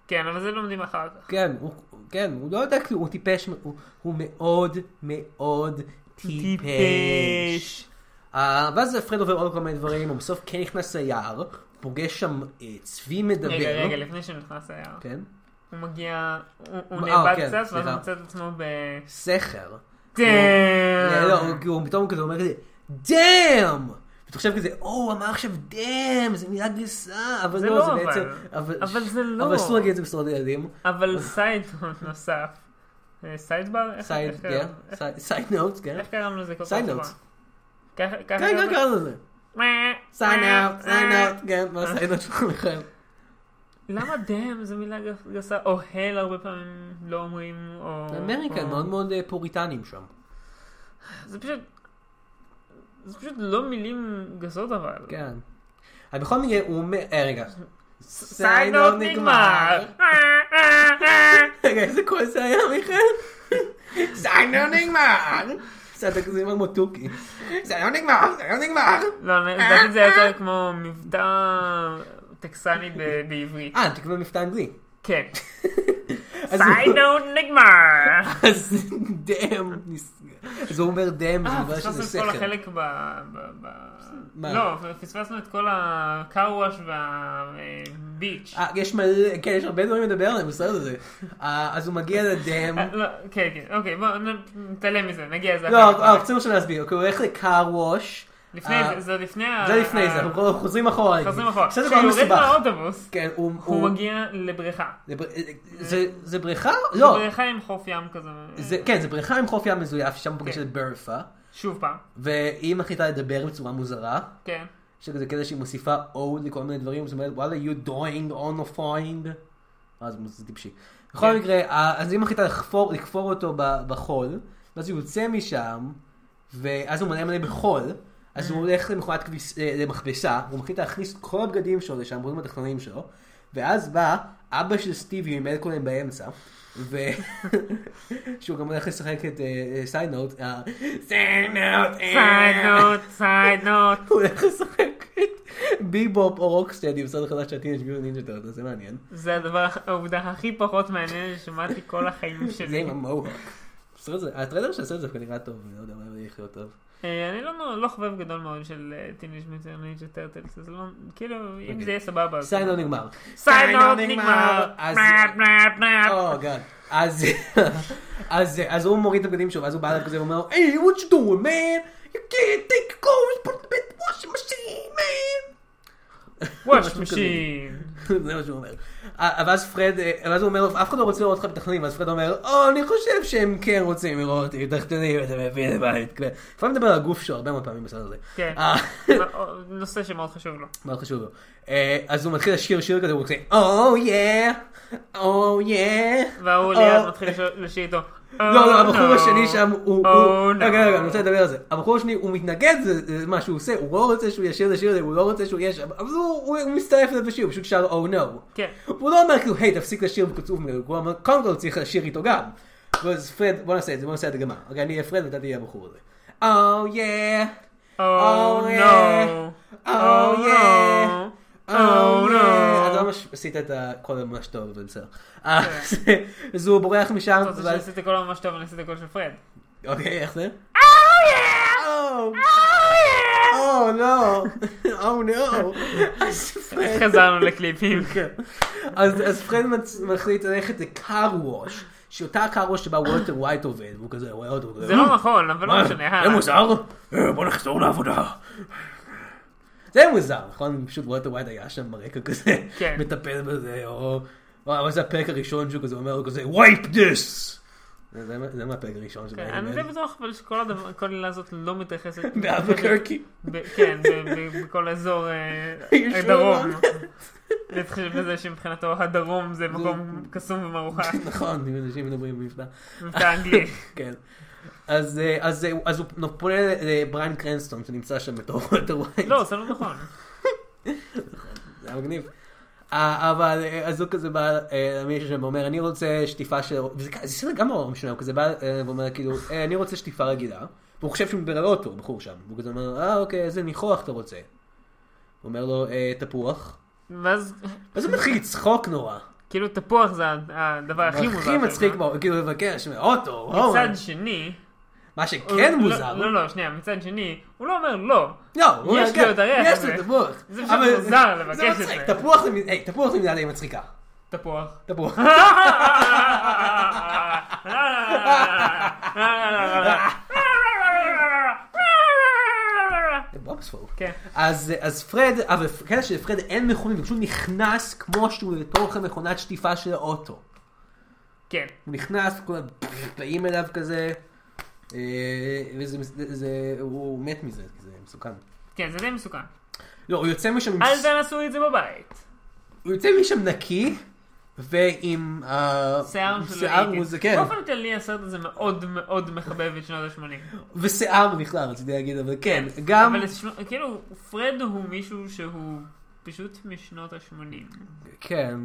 כן, אבל זה לומדים אחר כך. כן, הוא, כן, הוא לא יודע כלום, הוא טיפש, הוא, הוא מאוד מאוד טיפש. אה, ואז פרד עובר עוד כל מיני דברים, הוא בסוף כן נכנס ליער, פוגש שם אה, צבי מדבר. רגע, רגע, לפני שנכנס ליער. כן. הוא מגיע, הוא- הוא אה, נאבד כן, קצת, ואז. הוא מוצא את עצמו ב... סכר. Dam! לא, הוא- הוא פתאום כזה אומר כזה, damn! ואתה חושב כזה, או, הוא אמר עכשיו damn, זו מילה גסה, אבל זה לא, לא, זה. בעצם... אבל זה לא. אבל אסור להגיד את זה בסדרות ילדים. אבל side נוסף. אה, sidebar? איך- side, כן, side notes, כן. איך קראנו לזה כל כך side? notes. כן, כן, קראנו? קראנו לזה. side note, side note, כן, מה אה. side note שלך מיכאל? למה damn זה מילה גס- גסה? או הל הרבה פעמים לא אומרים, או... אמריקה, או- מאוד מאוד אה, פוריטנים שם. זה פשוט... זה פשוט לא מילים גסות אבל. כן. אבל בכל מקרה, הוא אומר, אה, רגע. side note נגמר! רגע, איזה קול זה היה, מיכאל? side note נגמר! זה כזה כמו תוכי. זה לא נגמר, זה לא נגמר. לא, לדעתי זה היה יותר כמו מבטא טקסני בעברית. אה, תקווה מבטא אנגלי. כן. נוט נגמר! אז דאם, אז הוא אומר דאם, זה אה, בגלל שזה פספסנו את כל סכר. החלק ב... לא, פספסנו את כל הקארוואש והביץ'. אה, יש מלא, כן, יש הרבה דברים לדבר עליהם בסרט הזה. אה, אז הוא מגיע לדאם. לא, כן, כן, אוקיי, בוא נ- נתעלם מזה, נגיע לזה. לא. אה, עכשיו להסביר, אוקיי, הוא הולך לקאר ווש. לפני אה, זה, זה לפני ה... זה לפני זה, אנחנו חוזרים אחורה. חוזרים אחורה. בסדר, כשהוא יורד מסובך. מהאוטובוס, כן, הוא... מגיע לבריכה. זה בר- זה- זה בריכה? זה לא. בריכה עם חוף ים כזה. זה- כן, זה בריכה עם חוף ים מזויף, שם הוא פוגש כן. את ברפה. שוב פעם, והיא מחליטה לדבר בצורה מוזרה. כן. יש לה כזה קטע שהיא מוסיפה עוד לכל מיני דברים, זאת אומרת, וואלה, you doing on a find. אה, זה זה טיפשי. בכל כן. מקרה, אה, אז היא מחליטה לקבור אותו בחול, ואז הוא יוצא משם, ואז הוא מלא מלא בחול, אז הוא הולך למכונת כביס- אה, למכבסה, הוא מחליט להכניס את כל הבגדים שלו לשם, בגדים התחתונים שלו, ואז בא אבא של סטיבי ממלקולם באמצע, ו... שהוא גם הולך לשחק את side note, side note, side note, side note. הוא הולך לשחק את ביבופ או רוקסטדי בסרט החדש של ה Teenage Mutant Ninja Turtle, זה מעניין. זה הדבר, העובדה הכי פחות מעניינת ששמעתי כל החיים זה שלי. עם ה mohawk. הסרט הזה- הטריילר של הסרט דווקא נראה טוב, אני לא יודע מה יכול להיות טוב. אה, אני לא לא חובב גדול מאוד של Teenage Mutant Ninja Turtles, אז לא, כאילו, אם אוקיי. זה יהיה סבבה. אז- side note נגמר. side note נגמר. אז... good. אז, אז, אז הוא מוריד את הבגדים שלו, ואז הוא בא אליו כזה ואומר, hey, what you doing, man? You can't take clothes, put the washing machine, man. כזה. Machine. זה מה שהוא אומר. אה, ואז פרד, אה, ואז הוא אומר, אף אחד לא רוצה לראות אותך בתחתונים, ואז פרד אומר, או, אני חושב שהם כן רוצים לראות אותי בתחתונים, אתה מבין לבית. לפעמים מדבר על הגוף שלו הרבה מאוד פעמים בסרט הזה. כן. אה, נושא שמאוד חשוב לו. מאוד חשוב לו. אה, אז הוא מתחיל לשיר שיר כזה, הוא כזה, או יא, או יא. וההוא או- ליד מתחיל לשיר איתו. לא, לא, Oh, הבחור no. השני שם הוא... Oh, no. רגע, רגע, אני רוצה לדבר על זה. הבחור השני, הוא מתנגד לזה, מה שהוא עושה, הוא לא רוצה שהוא ישיר את השיר הזה, הוא לא רוצה שהוא יהיה שם, אבל הוא מצטרף לזה בשיר, הוא פשוט שר או נו. כן. הוא לא אומר כאילו, היי, תפסיק לשיר בקצוב ממנו, הוא אומר, קודם כל צריך לשיר איתו גם. ואז פרד, בוא נעשה את זה, בוא נעשה את הגמר. אוקיי, אני אהיה פרד ואתה תהיה הבחור הזה. או יא, Oh Oh, no. עשית את הקול ממש טוב, אבל בסדר. אה, אז הוא בורח משם, אתה רוצה ואז- שעשיתי קול ממש טוב, אני עשיתי קול של פרד. אוקיי, איך זה? Oh yeah. או, Oh לא, או פרד- חזרנו לקליפים. כן. אז פרד מחליט ללכת ל car wash, שאותה car wash שבה וולטר ווייט עובד, והוא כזה רואה אותו. זה לא נכון, אבל לא? משנה. זה. מוזר? אה, בוא נחזור לעבודה. זה מוזר, נכון? פשוט וולטר ווייט היה שם ברקע כזה, כן. מטפל בזה, או... או זה הפרק הראשון שהוא כזה אומר לו כזה, wipe this! זה- זה מה- זה מהפרק הראשון של כן, אני. די בטוח אבל שכל כל המילה הזאת לא מתייחסת. באלבקרקי. ב- כן, בכל האזור אה, הדרום. להתחיל בזה שמבחינתו הדרום זה מקום קסום ומרוחק. נכון, אנשים מדברים במבטא. מבטא אנגלי. כן. אז, אה, אז, אה, אז הוא פונה לבריין קרנסטון שנמצא שם בתור וולטר ווייט. לא, זה לא נכון. זה היה מגניב. אה, אבל אז הוא כזה בא למישהו שם ואומר אני רוצה שטיפה של וזה סרט גם נורא משנה הוא כזה בא ואומר כאילו "אה, אני רוצה שטיפה רגילה והוא חושב שהוא מדבר על אוטו הבחור שם והוא כזה אומר אה אוקיי איזה ניחוח אתה רוצה. הוא אומר לו "אה, תפוח ואז אז הוא מתחיל לצחוק נורא. כאילו תפוח זה הדבר הכי מוזר. הכי מצחיק כאילו לבקש אוטו. או, מצד שני, מה שכן לא- מוזר. לא, לא, שנייה, מצד שני, הוא לא אומר לא. לא, הוא יש לו את הריח יש. לו תפוח. זה פשוט מוזר לבקש את זה. תפוח זה מילה די מצחיקה. תפוח. תפוח. כן. אז אז פרד, אבל כן שלפרד אין מכונית, הוא פשוט נכנס כמו שהוא לתוך המכונת שטיפה של האוטו. כן. הוא נכנס, באים אליו כזה, אה, וזה, זה- זה- הוא מת מזה, כי זה מסוכן. כן, זה די מסוכן. לא, הוא יוצא משם. אל תנסו את זה בבית. הוא יוצא משם נקי, ועם... אה, שיער של שיער האיטי. מוז- כן. באופן כללי הסרט הזה מאוד מאוד מחבב את שנות ה-80. ושיער בכלל, רציתי להגיד, אבל כן, גם... אבל כאילו, פרד הוא מישהו שהוא פשוט משנות ה-80. כן,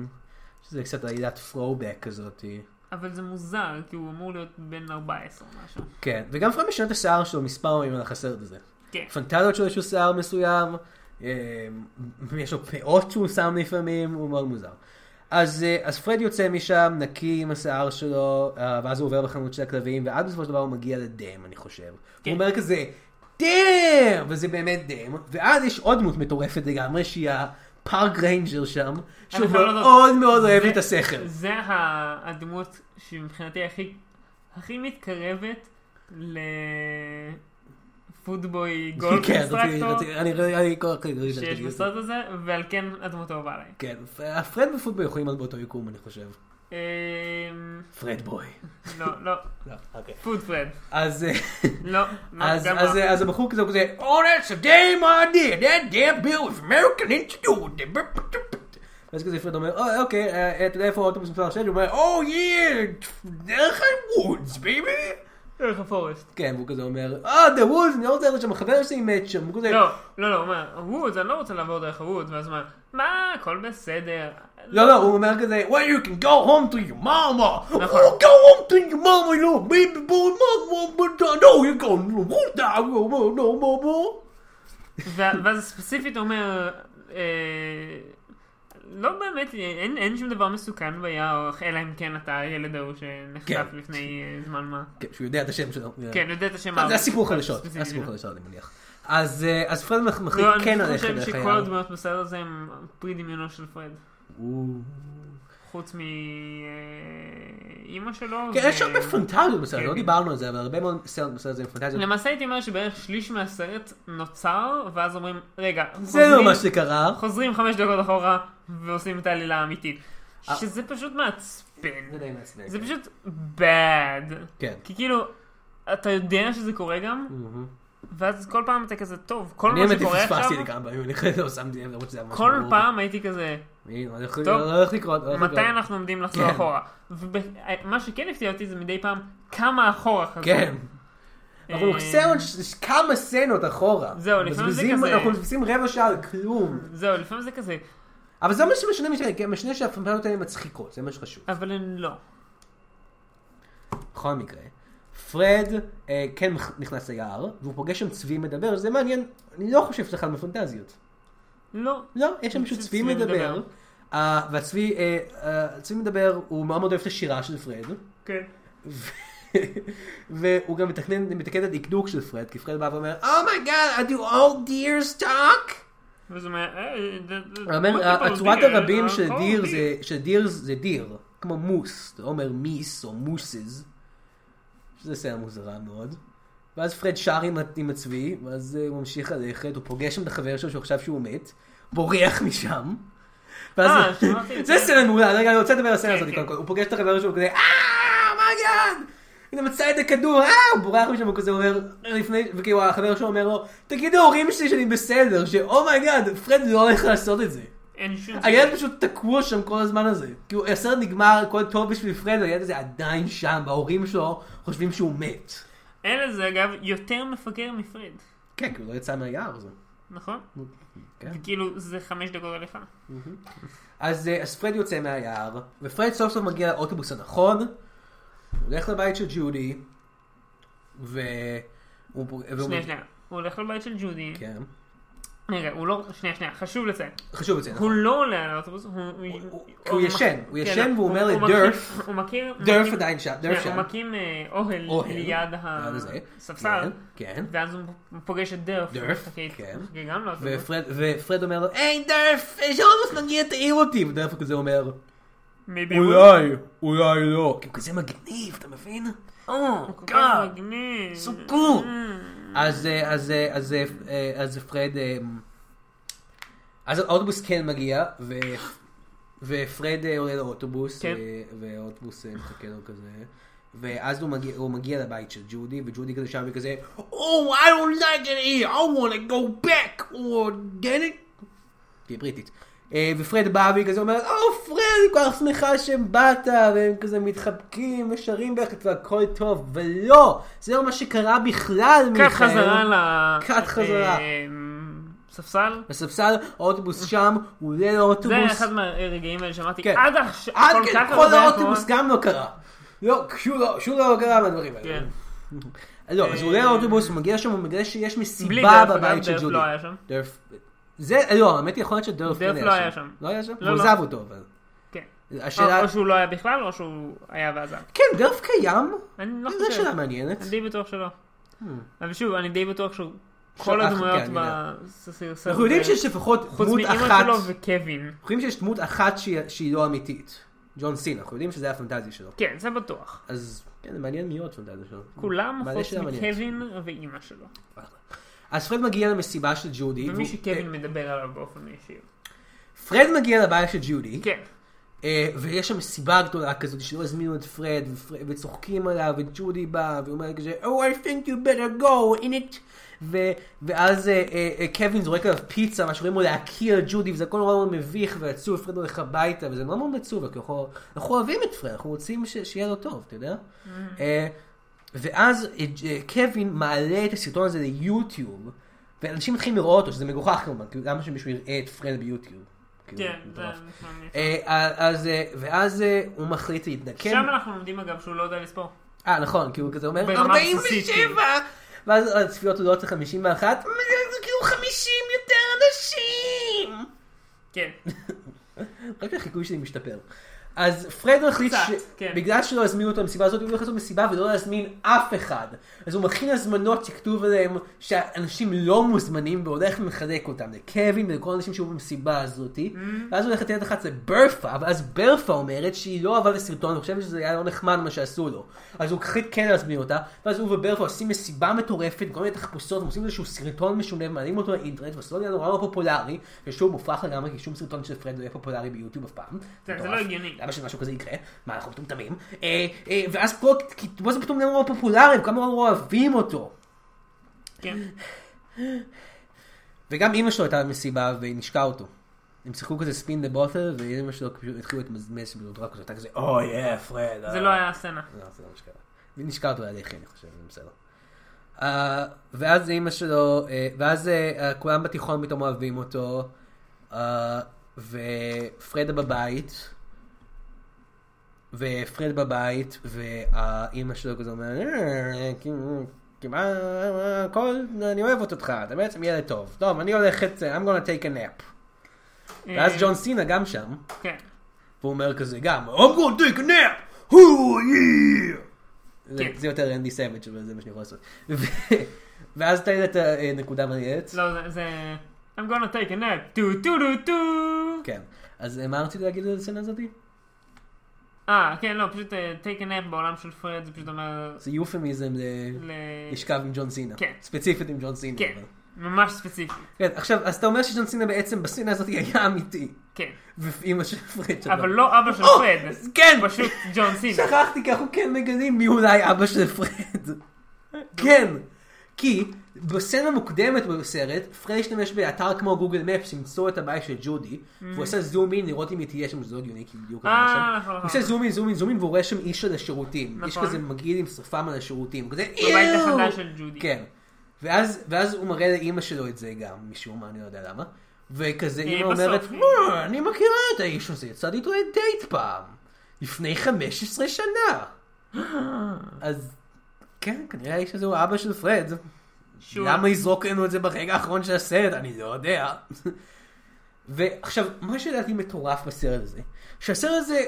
שזה קצת עלילת ת'רובק כזאת. אבל זה מוזר, כי הוא אמור להיות בן 14 או משהו. כן, וגם פרד משנה את השיער שלו מספר פעמים במהלך הסרט הזה. כן. פנטזיות שלו יש לו שיער מסוים, אה, יש לו פאות שהוא שם לפעמים, הוא מאוד מוזר. אז, אה, אז פרד יוצא משם נקי עם השיער שלו, אה, ואז הוא עובר בחנות של הכלבים, ואז בסופו של דבר הוא מגיע ל dam, אני חושב. כן. הוא אומר כזה, dam! וזה באמת dam, ואז יש עוד דמות מטורפת לגמרי, שהיא ה park ranger שם, שהוא חייב להודות, מאוד מאוד אוהב זה- את הסכר. זה הדמות שמבחינתי הכי, הכי מתקרבת לפודבוי גולד כן, אינסטרקטור שיש. בסרט הזה, ועל כן הדמות אהובה עליי. כן, פרד ופוטבוי יכולים להיות באותו יקום, אני חושב. אמ, פרד בוי. לא, לא, לא, אוקיי. פוד פרד. אז... אה, לא, לא, אז, גם אז, לא. הבחור כזה הוא כזה, Oh, that's a damn idea, that damn bill is American Institute. ואז כזה פרד אומר, "אה, אוקיי, אה, אתה יודע איפה האוטובוס מספר 6? הוא אומר, Oh yeah, דרך ה-woods, baby. דרך הפורסט. כן, והוא כזה אומר, אה, the woods, אני לא רוצה ללכת שם, החבר שלי מת שם. כזה, לא, לא, לא, הוא אומר, וודס, אני לא רוצה לעבור דרך הוודס, ואז אומר, מה, הכל בסדר. לא, לא, הוא אומר כזה, well, you can go home to your mama. נכון. Oh, go home to your mama, you baby boy, mama, uh, no, you go, no, no, no, no, no. ו- ואז ספציפית הוא אומר, אה, לא באמת, אין, אין שום דבר מסוכן ביער, אלא אם כן אתה הילד ההוא שנחטף כן. לפני אה, זמן מה. כן, שהוא יודע את השם שלו. כן, יודע את השם. זה הסיפור חדשות, זה הסיפור לא. חדשות, אני מניח. אז אה, אז פרד מח- מחליט לא, כן אני ללכת חושב דרך שכל היער. הדמויות בסרט הזה הם פרי דמיונו של פרד. חוץ מאימא שלו. כן, ו- יש הרבה פנטזיות בסרט, כן, לא כן. דיברנו על זה, אבל הרבה מאוד סרט בסרט הזה עם פנטזיות. למעשה הייתי אומר שבערך שליש מהסרט נוצר, ואז אומרים, רגע, זה לא מה שקרה. חוזרים חמש דקות אחורה ועושים את העלילה האמיתית. אה. שזה פשוט מעצבן. זה די מעצבן. זה פשוט bad. כן. כי כאילו, אתה יודע שזה קורה גם, ואז כל פעם אתה כזה, טוב, כל אני מה שקורה פספסתי עכשיו, את זה כמה פעמים, אני חייב לא שמתי לב, למרות שזה היה ממש כל. פעם הייתי כזה, אני טוב, מתי. אנחנו עומדים לחזור כן. אחורה? ומה שכן הפתיע אותי זה מדי פעם כמה אחורה חזרו. כן. אנחנו אה, סצנות, כמה סצנות אחורה. זהו, לפעמים זה כזה- אנחנו מבזבזים רבע שעה על כלום. זהו, לפעמים זה כזה, אבל זה מה שמשנה משנה, כי משנה שהפנטזיות האלה מצחיקות, זה מה שחשוב. אבל הן לא. בכל מקרה, פרד אה, כן נכ- נכנס ליער, והוא פוגש שם צבי מדבר, זה מעניין, אני לא חושב שזה אחד מהפנטזיות. לא. לא, יש שם פשוט צבי מדבר, אה, והצבי אה, אה, צבי מדבר, הוא מאוד מאוד אוהב את השירה של פרד, כן. והוא גם מתקן, מתקן את הדקדוק של פרד, כי פרד בא ואומר, אומייגאד, I do all deers talk? ואז הוא אומר, "אה, the- the- הוא אומר, multiple הצורת הרבים are של called דיר deer." זה, של דיר זה דיר, כמו מוס, אתה לא אומר מיס או מוסס, שזה סצנה מוזרה מאוד. ואז פרד שר עם, עם הצבי, ואז אה, הוא ממשיך ללכת, הוא פוגש שם את החבר שלו שהוא חשב שהוא מת, בורח משם. ואז אה, זה. סצנה מעולה, רגע, אני רוצה לדבר על הסצנה כן, הזאת כן. קודם כל, הוא פוגש את החבר שלו כזה, אה, מגן! הנה מצא את הכדור, אה, הוא בורח משם, הוא כזה אומר, לפני, וכאילו החבר שלו אומר לו, תגיד להורים שלי שאני בסדר, ש Oh my god, פרד לא הולך לעשות את זה. אין שום... הילד פשוט תקוע שם כל הזמן הזה. כאילו הסרט נגמר, הכל טוב בשביל פרד, והילד הזה עדיין שם, וההורים שלו חושבים שהוא מת. אלה זה אגב יותר מפגר מפרד, כן, כי הוא לא יצא מהיער הזה. נכון? כן. וכאילו זה חמש דקות הליכה. אז, אה, אז פרד יוצא מהיער, ופרד סוף סוף מגיע לאוטובוס הנכון, הוא הולך לבית של ג'ודי. והוא- שנייה שנייה, הוא הולך לבית של ג'ודי. כן. רגע, הוא לא... שנייה שנייה, חשוב לציין. חשוב לציין, הוא נכון. לא עולה על האוטובוס, הוא... הוא- הוא ישן, הוא כן, ישן והוא אומר הוא לדרף, הוא מכיר... דרף עדיין שם, דרף שם. הוא מקים אה, אוהל ליד הספסל, כן, כן. ואז הוא פוגש את דרף. דרף, כן. ופרד, אומר לו, היי דרף, יש אוטובוס מגיע תעיר אותי, ודרף כזה אומר, הוא- אולי, אולי לא. כי הוא כזה מגניב, אתה מבין? או, הוא גאד. מגניב. אז, אה, אז, אה, אז, אה, אה, אז פרד, אז האוטובוס כן מגיע, ו, ופרד עולה לאוטובוס, כן. והאוטובוס מחכה לו כזה. ואז הוא מגיע, הוא מגיע לבית של ג'ודי, וג'ודי כזה שם וכזה, Oh, I don't like it here, I want to go back, or get it? תהיה בריטית. אה, ופרד בא והיא כזה אומרת, או פרד, אני כל כך שמחה שבאת, והם כזה מתחבקים ושרים ביחד והכל טוב, ולא, זה לא מה שקרה בכלל, קאט מיכאל. חזרה ל... קאט חזרה. אה, ספסל. בספסל, האוטובוס שם, הוא עולה זה לאוטובוס. היה אחד מהרגעים האלה שאמרתי, כן. עד עכשיו, עד כל כן, כך כל הרבה האוטובוס. גם לא קרה. לא, שום לא- לא קרה מהדברים האלה. כן. לא, אז הוא עולה לאוטובוס, הוא מגיע שם, הוא מגלה שיש בלי מסיבה בבית של ג'ודי. לא היה שם. דרף. זה, לא, האמת היא יכול להיות שדרף דרף כן לא היה שם. לא היה שם? לא, הוא לא. עזב אותו, אבל. כן. השאלה, או שהוא לא היה בכלל, או שהוא היה ועזב. כן, דרף קיים? אני לא זו חושב. שאלה מעניינת. אני די בטוח שלא. אבל שוב, אני די בטוח שהוא... כל אה, הדמויות כן. בסרט אנחנו יודעים שיש לפחות חוץ דמות מאמא אחת, שלו אנחנו וקווין. יודעים שיש דמות אחת שהיא- לא אמיתית. ג'ון סין, אנחנו יודעים שזה הפנטזיה שלו. כן, זה בטוח. אז כן, זה מעניין מי עוד פנטזיה שלו. כולם חוץ. מקווין ואימא שלו. אז פרד מגיע למסיבה של ג'ודי. ומי שקווין מדבר עליו באופן ישיר. פרד מגיע לבית של ג'ודי. כן. אה, ויש שם מסיבה גדולה כזאת שלא הזמינו את פרד, ופרד- וצוחקים עליו, וג'ודי בא, והוא אומר כזה, Oh, I think you better go in it. ו- ואז אה, אה, אה, קווין זורק עליו פיצה, מה שאומרים לו להכיר את ג'ודי, וזה הכל נורא מאוד מביך, ועצוב, פרד הולך הביתה, וזה מאוד מאוד עצוב, כי אנחנו, אנחנו אוהבים את פרד, אנחנו רוצים ש- שיהיה לו טוב, אתה יודע? ואז אה, אה, קווין מעלה את הסרטון הזה ליוטיוב, ואנשים מתחילים לראות אותו, שזה מגוחך כמובן, כאילו למה שמישהו יראה את פרד ביוטיוב? כאילו, כן, זה מטורף. לי. אה, אז, ואז הוא מחליט להתנקם. שם אנחנו לומדים אגב שהוא לא יודע לספור. אה, נכון, כי הוא כזה אומר, ברמה בסיסית, 47! ואז הצפיות עולות ל-51, זה כאילו 50 יותר אנשים! כן. רק החיקוי שלי משתפר. אז פרד מחליט קצת, ש... כן. שלא הזמינו אותו למסיבה הזאת, הוא הולך לעשות מסיבה ולא להזמין אף אחד. אז הוא מכין הזמנות שכתוב עליהם שאנשים לא מוזמנים והולך ומחלק אותם לקווין ולכל האנשים שהיו במסיבה הזאת. Mm-hmm. ואז הוא הולך לתת אחת לברפה, ואז ברפה אומרת שהיא לא אהבה לסרטון, אני חושבת שזה היה לא נחמד מה שעשו לו. אז הוא החליט כן להזמין אותה, ואז הוא וברפה עושים מסיבה מטורפת, כל מיני תחפושות, עושים איזשהו סרטון משונה, מעלים אותו לאינטרנט, והסרטון היה נורא לא פופולרי, ושוב מופרך לגמרי, כי שום סרטון של פרד לא יהיה פופולרי ביוטיוב אף פעם. זה- זה מטורף. לא הגיוני. למה שמשהו כזה יקרה? מה, אנחנו מטומטמים? אה, אה, ואז פה, פה זה פתאום נורא פופולרי, וכמה נורא אוהבים אותו. כן. וגם אימא שלו הייתה במסיבה והיא נשקה אותו. הם שיחקו כזה ספין דה בוטל, ואימא שלו פשוט התחילו להתמזמז שבדודרה כזאת, הייתה כזה, אוי, יא, פרד. זה אה." לא היה הסצנה. לא, זה לא נשקה אותו לידי אני חושב, זה בסדר. אה, ואז אימא שלו, אה, ואז אה, אה, כולם בתיכון פתאום אוהבים אותו, אה, ופרדה בבית, ופרד בבית, והאימא שלו כזה אומרת, "אה, כמעט, הכל, אני אוהבת אותך, אתה בעצם ילד טוב. טוב, אני הולכת, I'm gonna take a nap. ואז אה, ג'ון סינה גם שם, כן. והוא אומר כזה גם, I'm gonna take a nap! זה- כן. זה יותר רנדי סאבאג', אבל זה מה שאני יכול לעשות. ואז אתה העלית נקודה מעניינת. לא, זה-. I'm gonna take a nap. טו טו טו טו. כן. אז אה, מה רציתי להגיד על הסצנה הזאתי? אה, כן, לא, פשוט אה, take a nap בעולם של פרד, זה פשוט אומר... זה euphemism. לשכב עם ג'ון סינה. כן. ספציפית עם ג'ון סינה. כן. ממש ספציפי. כן, עכשיו, אז אתה אומר שג'ון סינה בעצם בסצנה הזאת היה אמיתי. כן. ואימא של פרד שלו. אבל לא אבא של פרד. כן! פשוט ג'ון סינה. שכחתי כי אנחנו כן מגלים מי אולי אבא של פרד. כן. כי בסצנה מוקדמת בסרט, פרד השתמש באתר כמו גוגל מפס למצוא את הבית של ג'ודי, והוא עשה זום אין לראות אם היא תהיה שם, שזה לא הגיוני, כי בדיוק אה, היה שם. נכון, הוא נכון. עושה זום אין, זום אין, זום אין, והוא רואה שם איש של השירותים. איש נכון. כזה מגעיל עם שרפם על השירותים. כזה, ג'ודי. כן. ואז, ואז הוא מראה לאימא שלו את זה גם, משום מה, אני לא יודע למה. וכזה אה, אימא. אומרת, "אה, אני מכירה את האיש הזה, יצאתי איתו לדייט פעם. לפני 15 שנה. אז כן, כנראה האיש הזה הוא אבא של פרד. שהוא- למה יזרוק לנו את זה ברגע האחרון של הסרט? אני לא יודע. ועכשיו, מה שלדעתי מטורף בסרט הזה, שהסרט הזה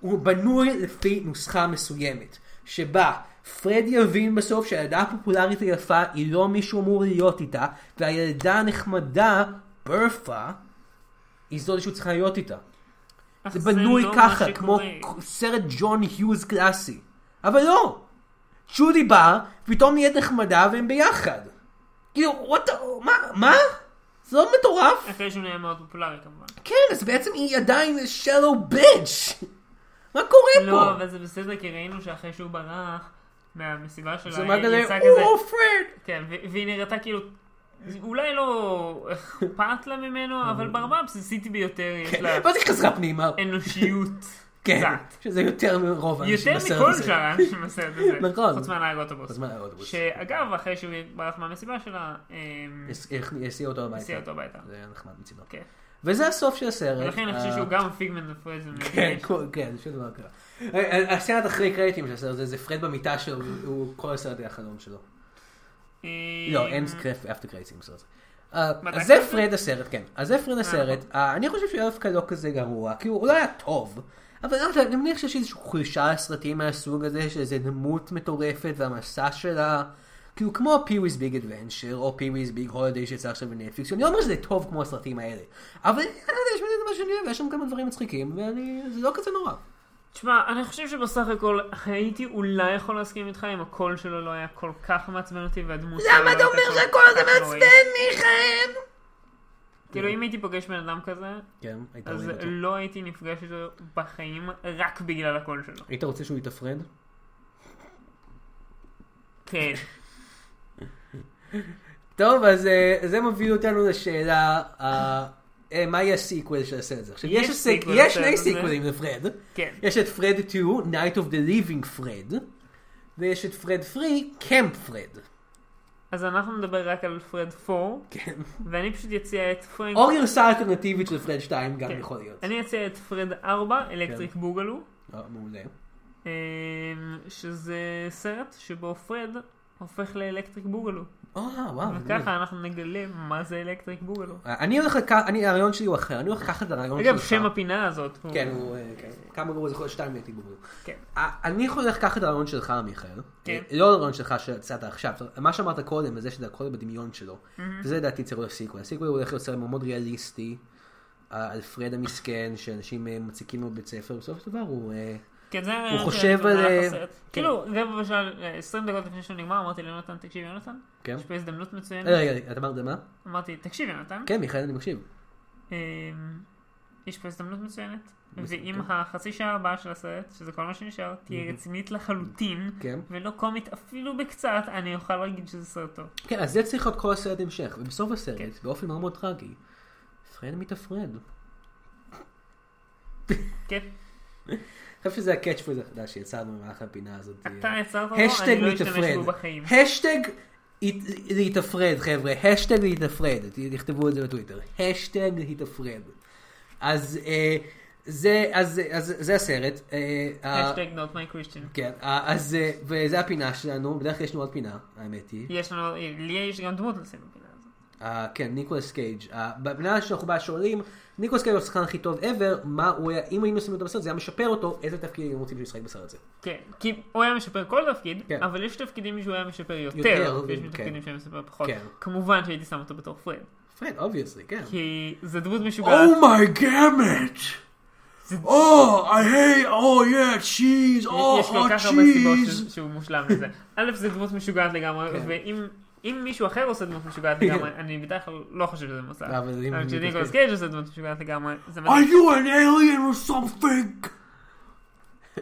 הוא בנוי לפי נוסחה מסוימת, שבה פרד יבין בסוף שהילדה הפופולרית היפה היא לא מי שהוא אמור להיות איתה, והילדה הנחמדה, ברפה, היא זאת שהוא צריך להיות איתה. זה בנוי לא ככה, כמו. סרט ג'ון היוז קלאסי. אבל לא! ג'ודי באה, פתאום נהיית נחמדה והם ביחד. כאילו, what the... מה? מה? זה לא מטורף? אחרי שהוא נהיה מאוד פופולרי כמובן. כן, אז בעצם היא עדיין שלו ביץ'. מה קורה לא, פה? אבל זה בסדר, כי ראינו שאחרי שהוא ברח מהמסיבה שלה, זה היא יצאה כזה, או פרד! כן, והיא נראתה כאילו, אולי לא אכפת לה ממנו, אבל ברמה הבסיסית ביותר יש לה ואז היא חזרה פנימה. אנושיות כן. שזה יותר מרוב האנשים יותר בסרט מכל הזה. שאר האנשים בסרט הזה. נכון. חוץ מהנהג אוטובוס. אז מה האוטובוס? שאגב, אחרי שהוא ברח מהמסיבה שלה, אמ, הסיע אותו הביתה. הסיע אותו הביתה. זה היה נחמד מצידו. כן. וזה הסוף של הסרט. ולכן אני חושב אה, שהוא גם פיגמנט ופרזן. כן, כן, שום דבר קרה. אה, הסרט אחרי קרדיטים של הסרט הזה, זה פרד במיטה שלו, הוא כל הסרט היה חלום שלו. לא, אין קרדיט after קרדיטים בסרט הזה. אה, אז זה? פרד הסרט, כן. אז זה פרד הסרט. אה, אני חושב שהוא דווקא לא כזה גרוע, כאילו הוא לא היה טוב. אבל לא יודע, אני מניח שיש איזושהי חולשה לסרטים מהסוג הזה, שזה דמות מטורפת והמסע שלה. כאילו כמו Pee-wee's Big Adventure, או Pee-wee's Big Holiday שיצא עכשיו בנטפליקס, אני לא אומר שזה טוב כמו הסרטים האלה. אבל אני לא יודע, יש בזה דבר שאני אוהב, יש שם כמה דברים מצחיקים, וזה לא כזה נורא. תשמע, אני חושב שבסך הכל הייתי אולי יכול להסכים איתך אם הקול שלו לא היה כל כך מעצבן אותי והדמות שלו למה לא אתה אומר כך הזה. מעצבן, מיכאל? כאילו אם הייתי פוגש בן אדם כזה, כן, היית אז אותו. לא הייתי נפגש איתו בחיים רק בגלל הקול שלו. היית רוצה שהוא יתפרד? כן. טוב, אז אה, זה מוביל אותנו לשאלה, אה, אה, מהי הסיקוול של הסרט הזה? עכשיו, יש שני. סיקוולים לפרד. כן. יש את פרד 2, Night of the Living Fred, ויש את פרד 3, Camp Fred. אז אנחנו נדבר רק על פרד 4, כן. ואני פשוט אציע את פרנק... או גרסה אלטרנטיבית של פרד 2 גם כן. יכול להיות. אני אציע את פרד 4, Electric כן. Boogaloo, אה, מעולה. אמ, שזה סרט שבו פרד הופך לאלקטריק בוגלו. אה, וואו. וככה אנחנו נגלה מה זה Electric Boogaloo. אני הולך לקחת, אני, הרעיון שלי הוא אחר, אני הולך לקחת את הרעיון שלך. אגב, שם הפינה הזאת הוא... כן, הוא, אה, כן. כמה גרוע זה יכול להיות שתיים הייתי גרוע. כן. אה, אני יכול לקחת את הרעיון שלך, מיכאל. כן. לא הרעיון שלך שהצעת עכשיו. מה שאמרת קודם, זה שזה הכל בדמיון שלו. וזה לדעתי צריך להיות סיקוול. הסיקוול הולך להיות סרט מאוד ריאליסטי. על פרד המסכן, שאנשים מציקים לו בבית ספר, בסופו של דבר הוא... כן, זה הרעיון חושב על. כן. כאילו, רבע שעה, 20 דקות לפני שהוא נגמר, אמרתי ליונתן, תקשיב יונתן, כן. יש פה הזדמנות מצוינת. רגע, רגע, אתה אמרת מה? אמרתי, תקשיב יונתן, כן, מיכאל, אני מקשיב. אמ, יש פה הזדמנות מצוינת, ואם. החצי שעה הבאה של הסרט, שזה כל מה שנשאר, תהיה רצינית לחלוטין, כן. ולא קומית אפילו בקצת, אני אוכל להגיד שזה סרט טוב. כן, אז זה צריך להיות כל הסרט המשך. ובסוף הסרט, כן. באופן מאוד מאוד טרגי, פרד מתאפרד. כן, חושב שזה ה catchphrase החדש שיצרנו במהלך הפינה הזאת. אתה יצרת האשטאג אני לא אשתמש. בו בחיים. האשטאג הת- להתאפרד, חבר'ה. האשטאג להתאפרד. תכתבו את זה בטוויטר. האשטאג להתאפרד. אז אה, זה, אז, אז זה הסרט. אה, אה, האשטאג not my Christian. כן, אז אה, וזה הפינה שלנו. בדרך כלל יש לנו עוד פינה, האמת היא. יש לנו, לי יש גם דמות לשים בפינה אה, כן, ניקולס קייג'. אה, בפינה שאנחנו בה שואלים, ניקולס קייג' הוא השחקן הכי טוב ever, מה הוא היה, אם היינו עושים אותו בסרט, זה היה משפר אותו, איזה תפקיד היינו רוצים שהוא ישחק בסרט הזה. כן, כי הוא היה משפר כל תפקיד, כן. אבל יש תפקידים שהוא היה משפר יותר, יותר, ויש כן. תפקידים שהוא משפר פחות. כן. כמובן שהייתי שם אותו בתור פרד, פרד, obviously, כן. כי זה דמות משוגעת. my gamut! Oh, I hate, oh yeah, cheese, oh, יש כל כך הרבה סיבות שהוא מושלם לזה. א', זה דמות משוגעת לגמרי, כן. ואם אם מישהו אחר עושה דמות משוגעת לגמרי, אני בדרך כלל לא חושב שזה מוסר. אבל כשניקולס קייג' עושה דמות משוגעת לגמרי, זה Are מדהים. you an alien or something?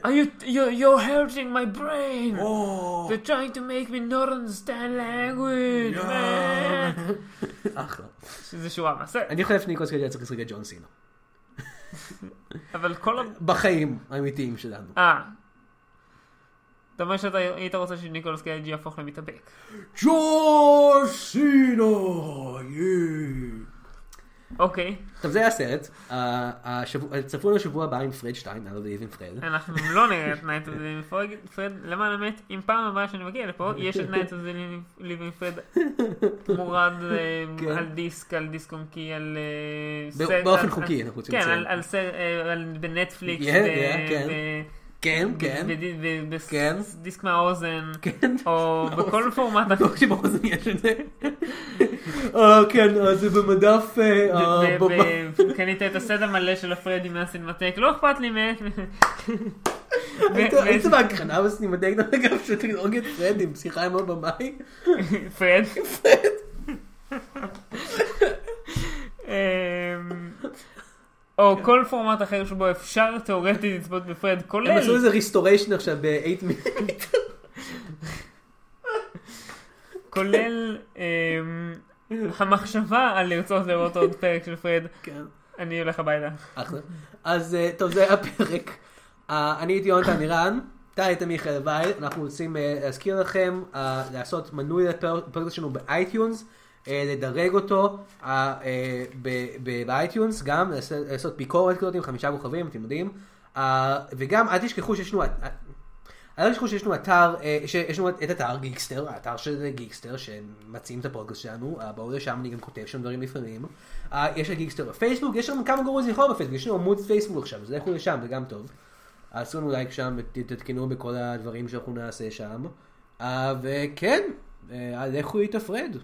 Are you, you're, you're hurting my brain. Oh, They're trying to make me not understand language, man. אחלה. שזה שורה מהסרט. אני חושב שניקולס קייג' היה צריך לשחק את ג'ון סינה. אבל כל. בחיים האמיתיים שלנו. אה. אתה אומר שאתה היית רוצה שניקולס קייג' יהפוך למתאבק. ג'ון סינה. אוקיי, טוב, זה היה הסרט. השבוע- צפו לנו שבוע הבא עם פרד 2, אני לא יודע אם פרד. אנחנו לא נראה את נייט וליבינג פרד, למען האמת, אם פעם הבאה שאני מגיע לפה, יש את Night of Living Fred מורד אה, כן. על דיסק, על דיסק און קי, על... אה, סרט- באופן חוקי, אנחנו רוצים כן, לציין. על- על סרט, אה, בנטפליקס, yeah, כן. כן, כן. ב- ב- ב- כן. דיסק מהאוזן, כן. או בכל פורמט. לא שבאוזן יש את זה. אה, כן, אה, זה במדף אה, אה, קנית את הסט המלא של הפרדי מהסינמטק, לא אכפת לי מהם. היית בהקרנה בסינמטק אגב שתדאוג את פרד עם שיחה עם הבמאי? פרד. אמ, או כל פורמט אחר שבו אפשר תאורטית לצפות בפרד, הם כולל עשו איזה restoration עכשיו ב-8 מיליון. כולל אמ, המחשבה על לרצות לראות עוד פרק של פרד, כן. אני הולך הביתה. אחלה. אז אה, טוב, זה היה הפרק. אה, אני הייתי יונתן מירן, אתה היית מיכאל וייל, אנחנו רוצים אה, להזכיר לכם לעשות מנוי לפרק שלנו ב iTunes, לדרג אותו אה, אה, ב iTunes, גם לעשות- ביקורת כזאת עם חמישה כוכבים, אתם יודעים. אה, וגם אל תשכחו שיש לנו... אה, אל תשכחו שיש לנו אתר, אה, שיש לנו את אתר גיקסטר, האתר של גיקסטר, שמציעים את הפודקאסט שלנו, אה, בואו לשם, אני גם כותב שם דברים לפעמים. אה, יש את גיקסטר בפייסבוק, יש לנו כמה גרוע זה יכול בפייסבוק, יש לנו עמוד פייסבוק עכשיו, אז לכו לשם, זה גם טוב. עשו לנו לייק שם, ותתעדכנו בכל הדברים שאנחנו נעשה שם. אה, וכן, אה, לכו להתאפרד.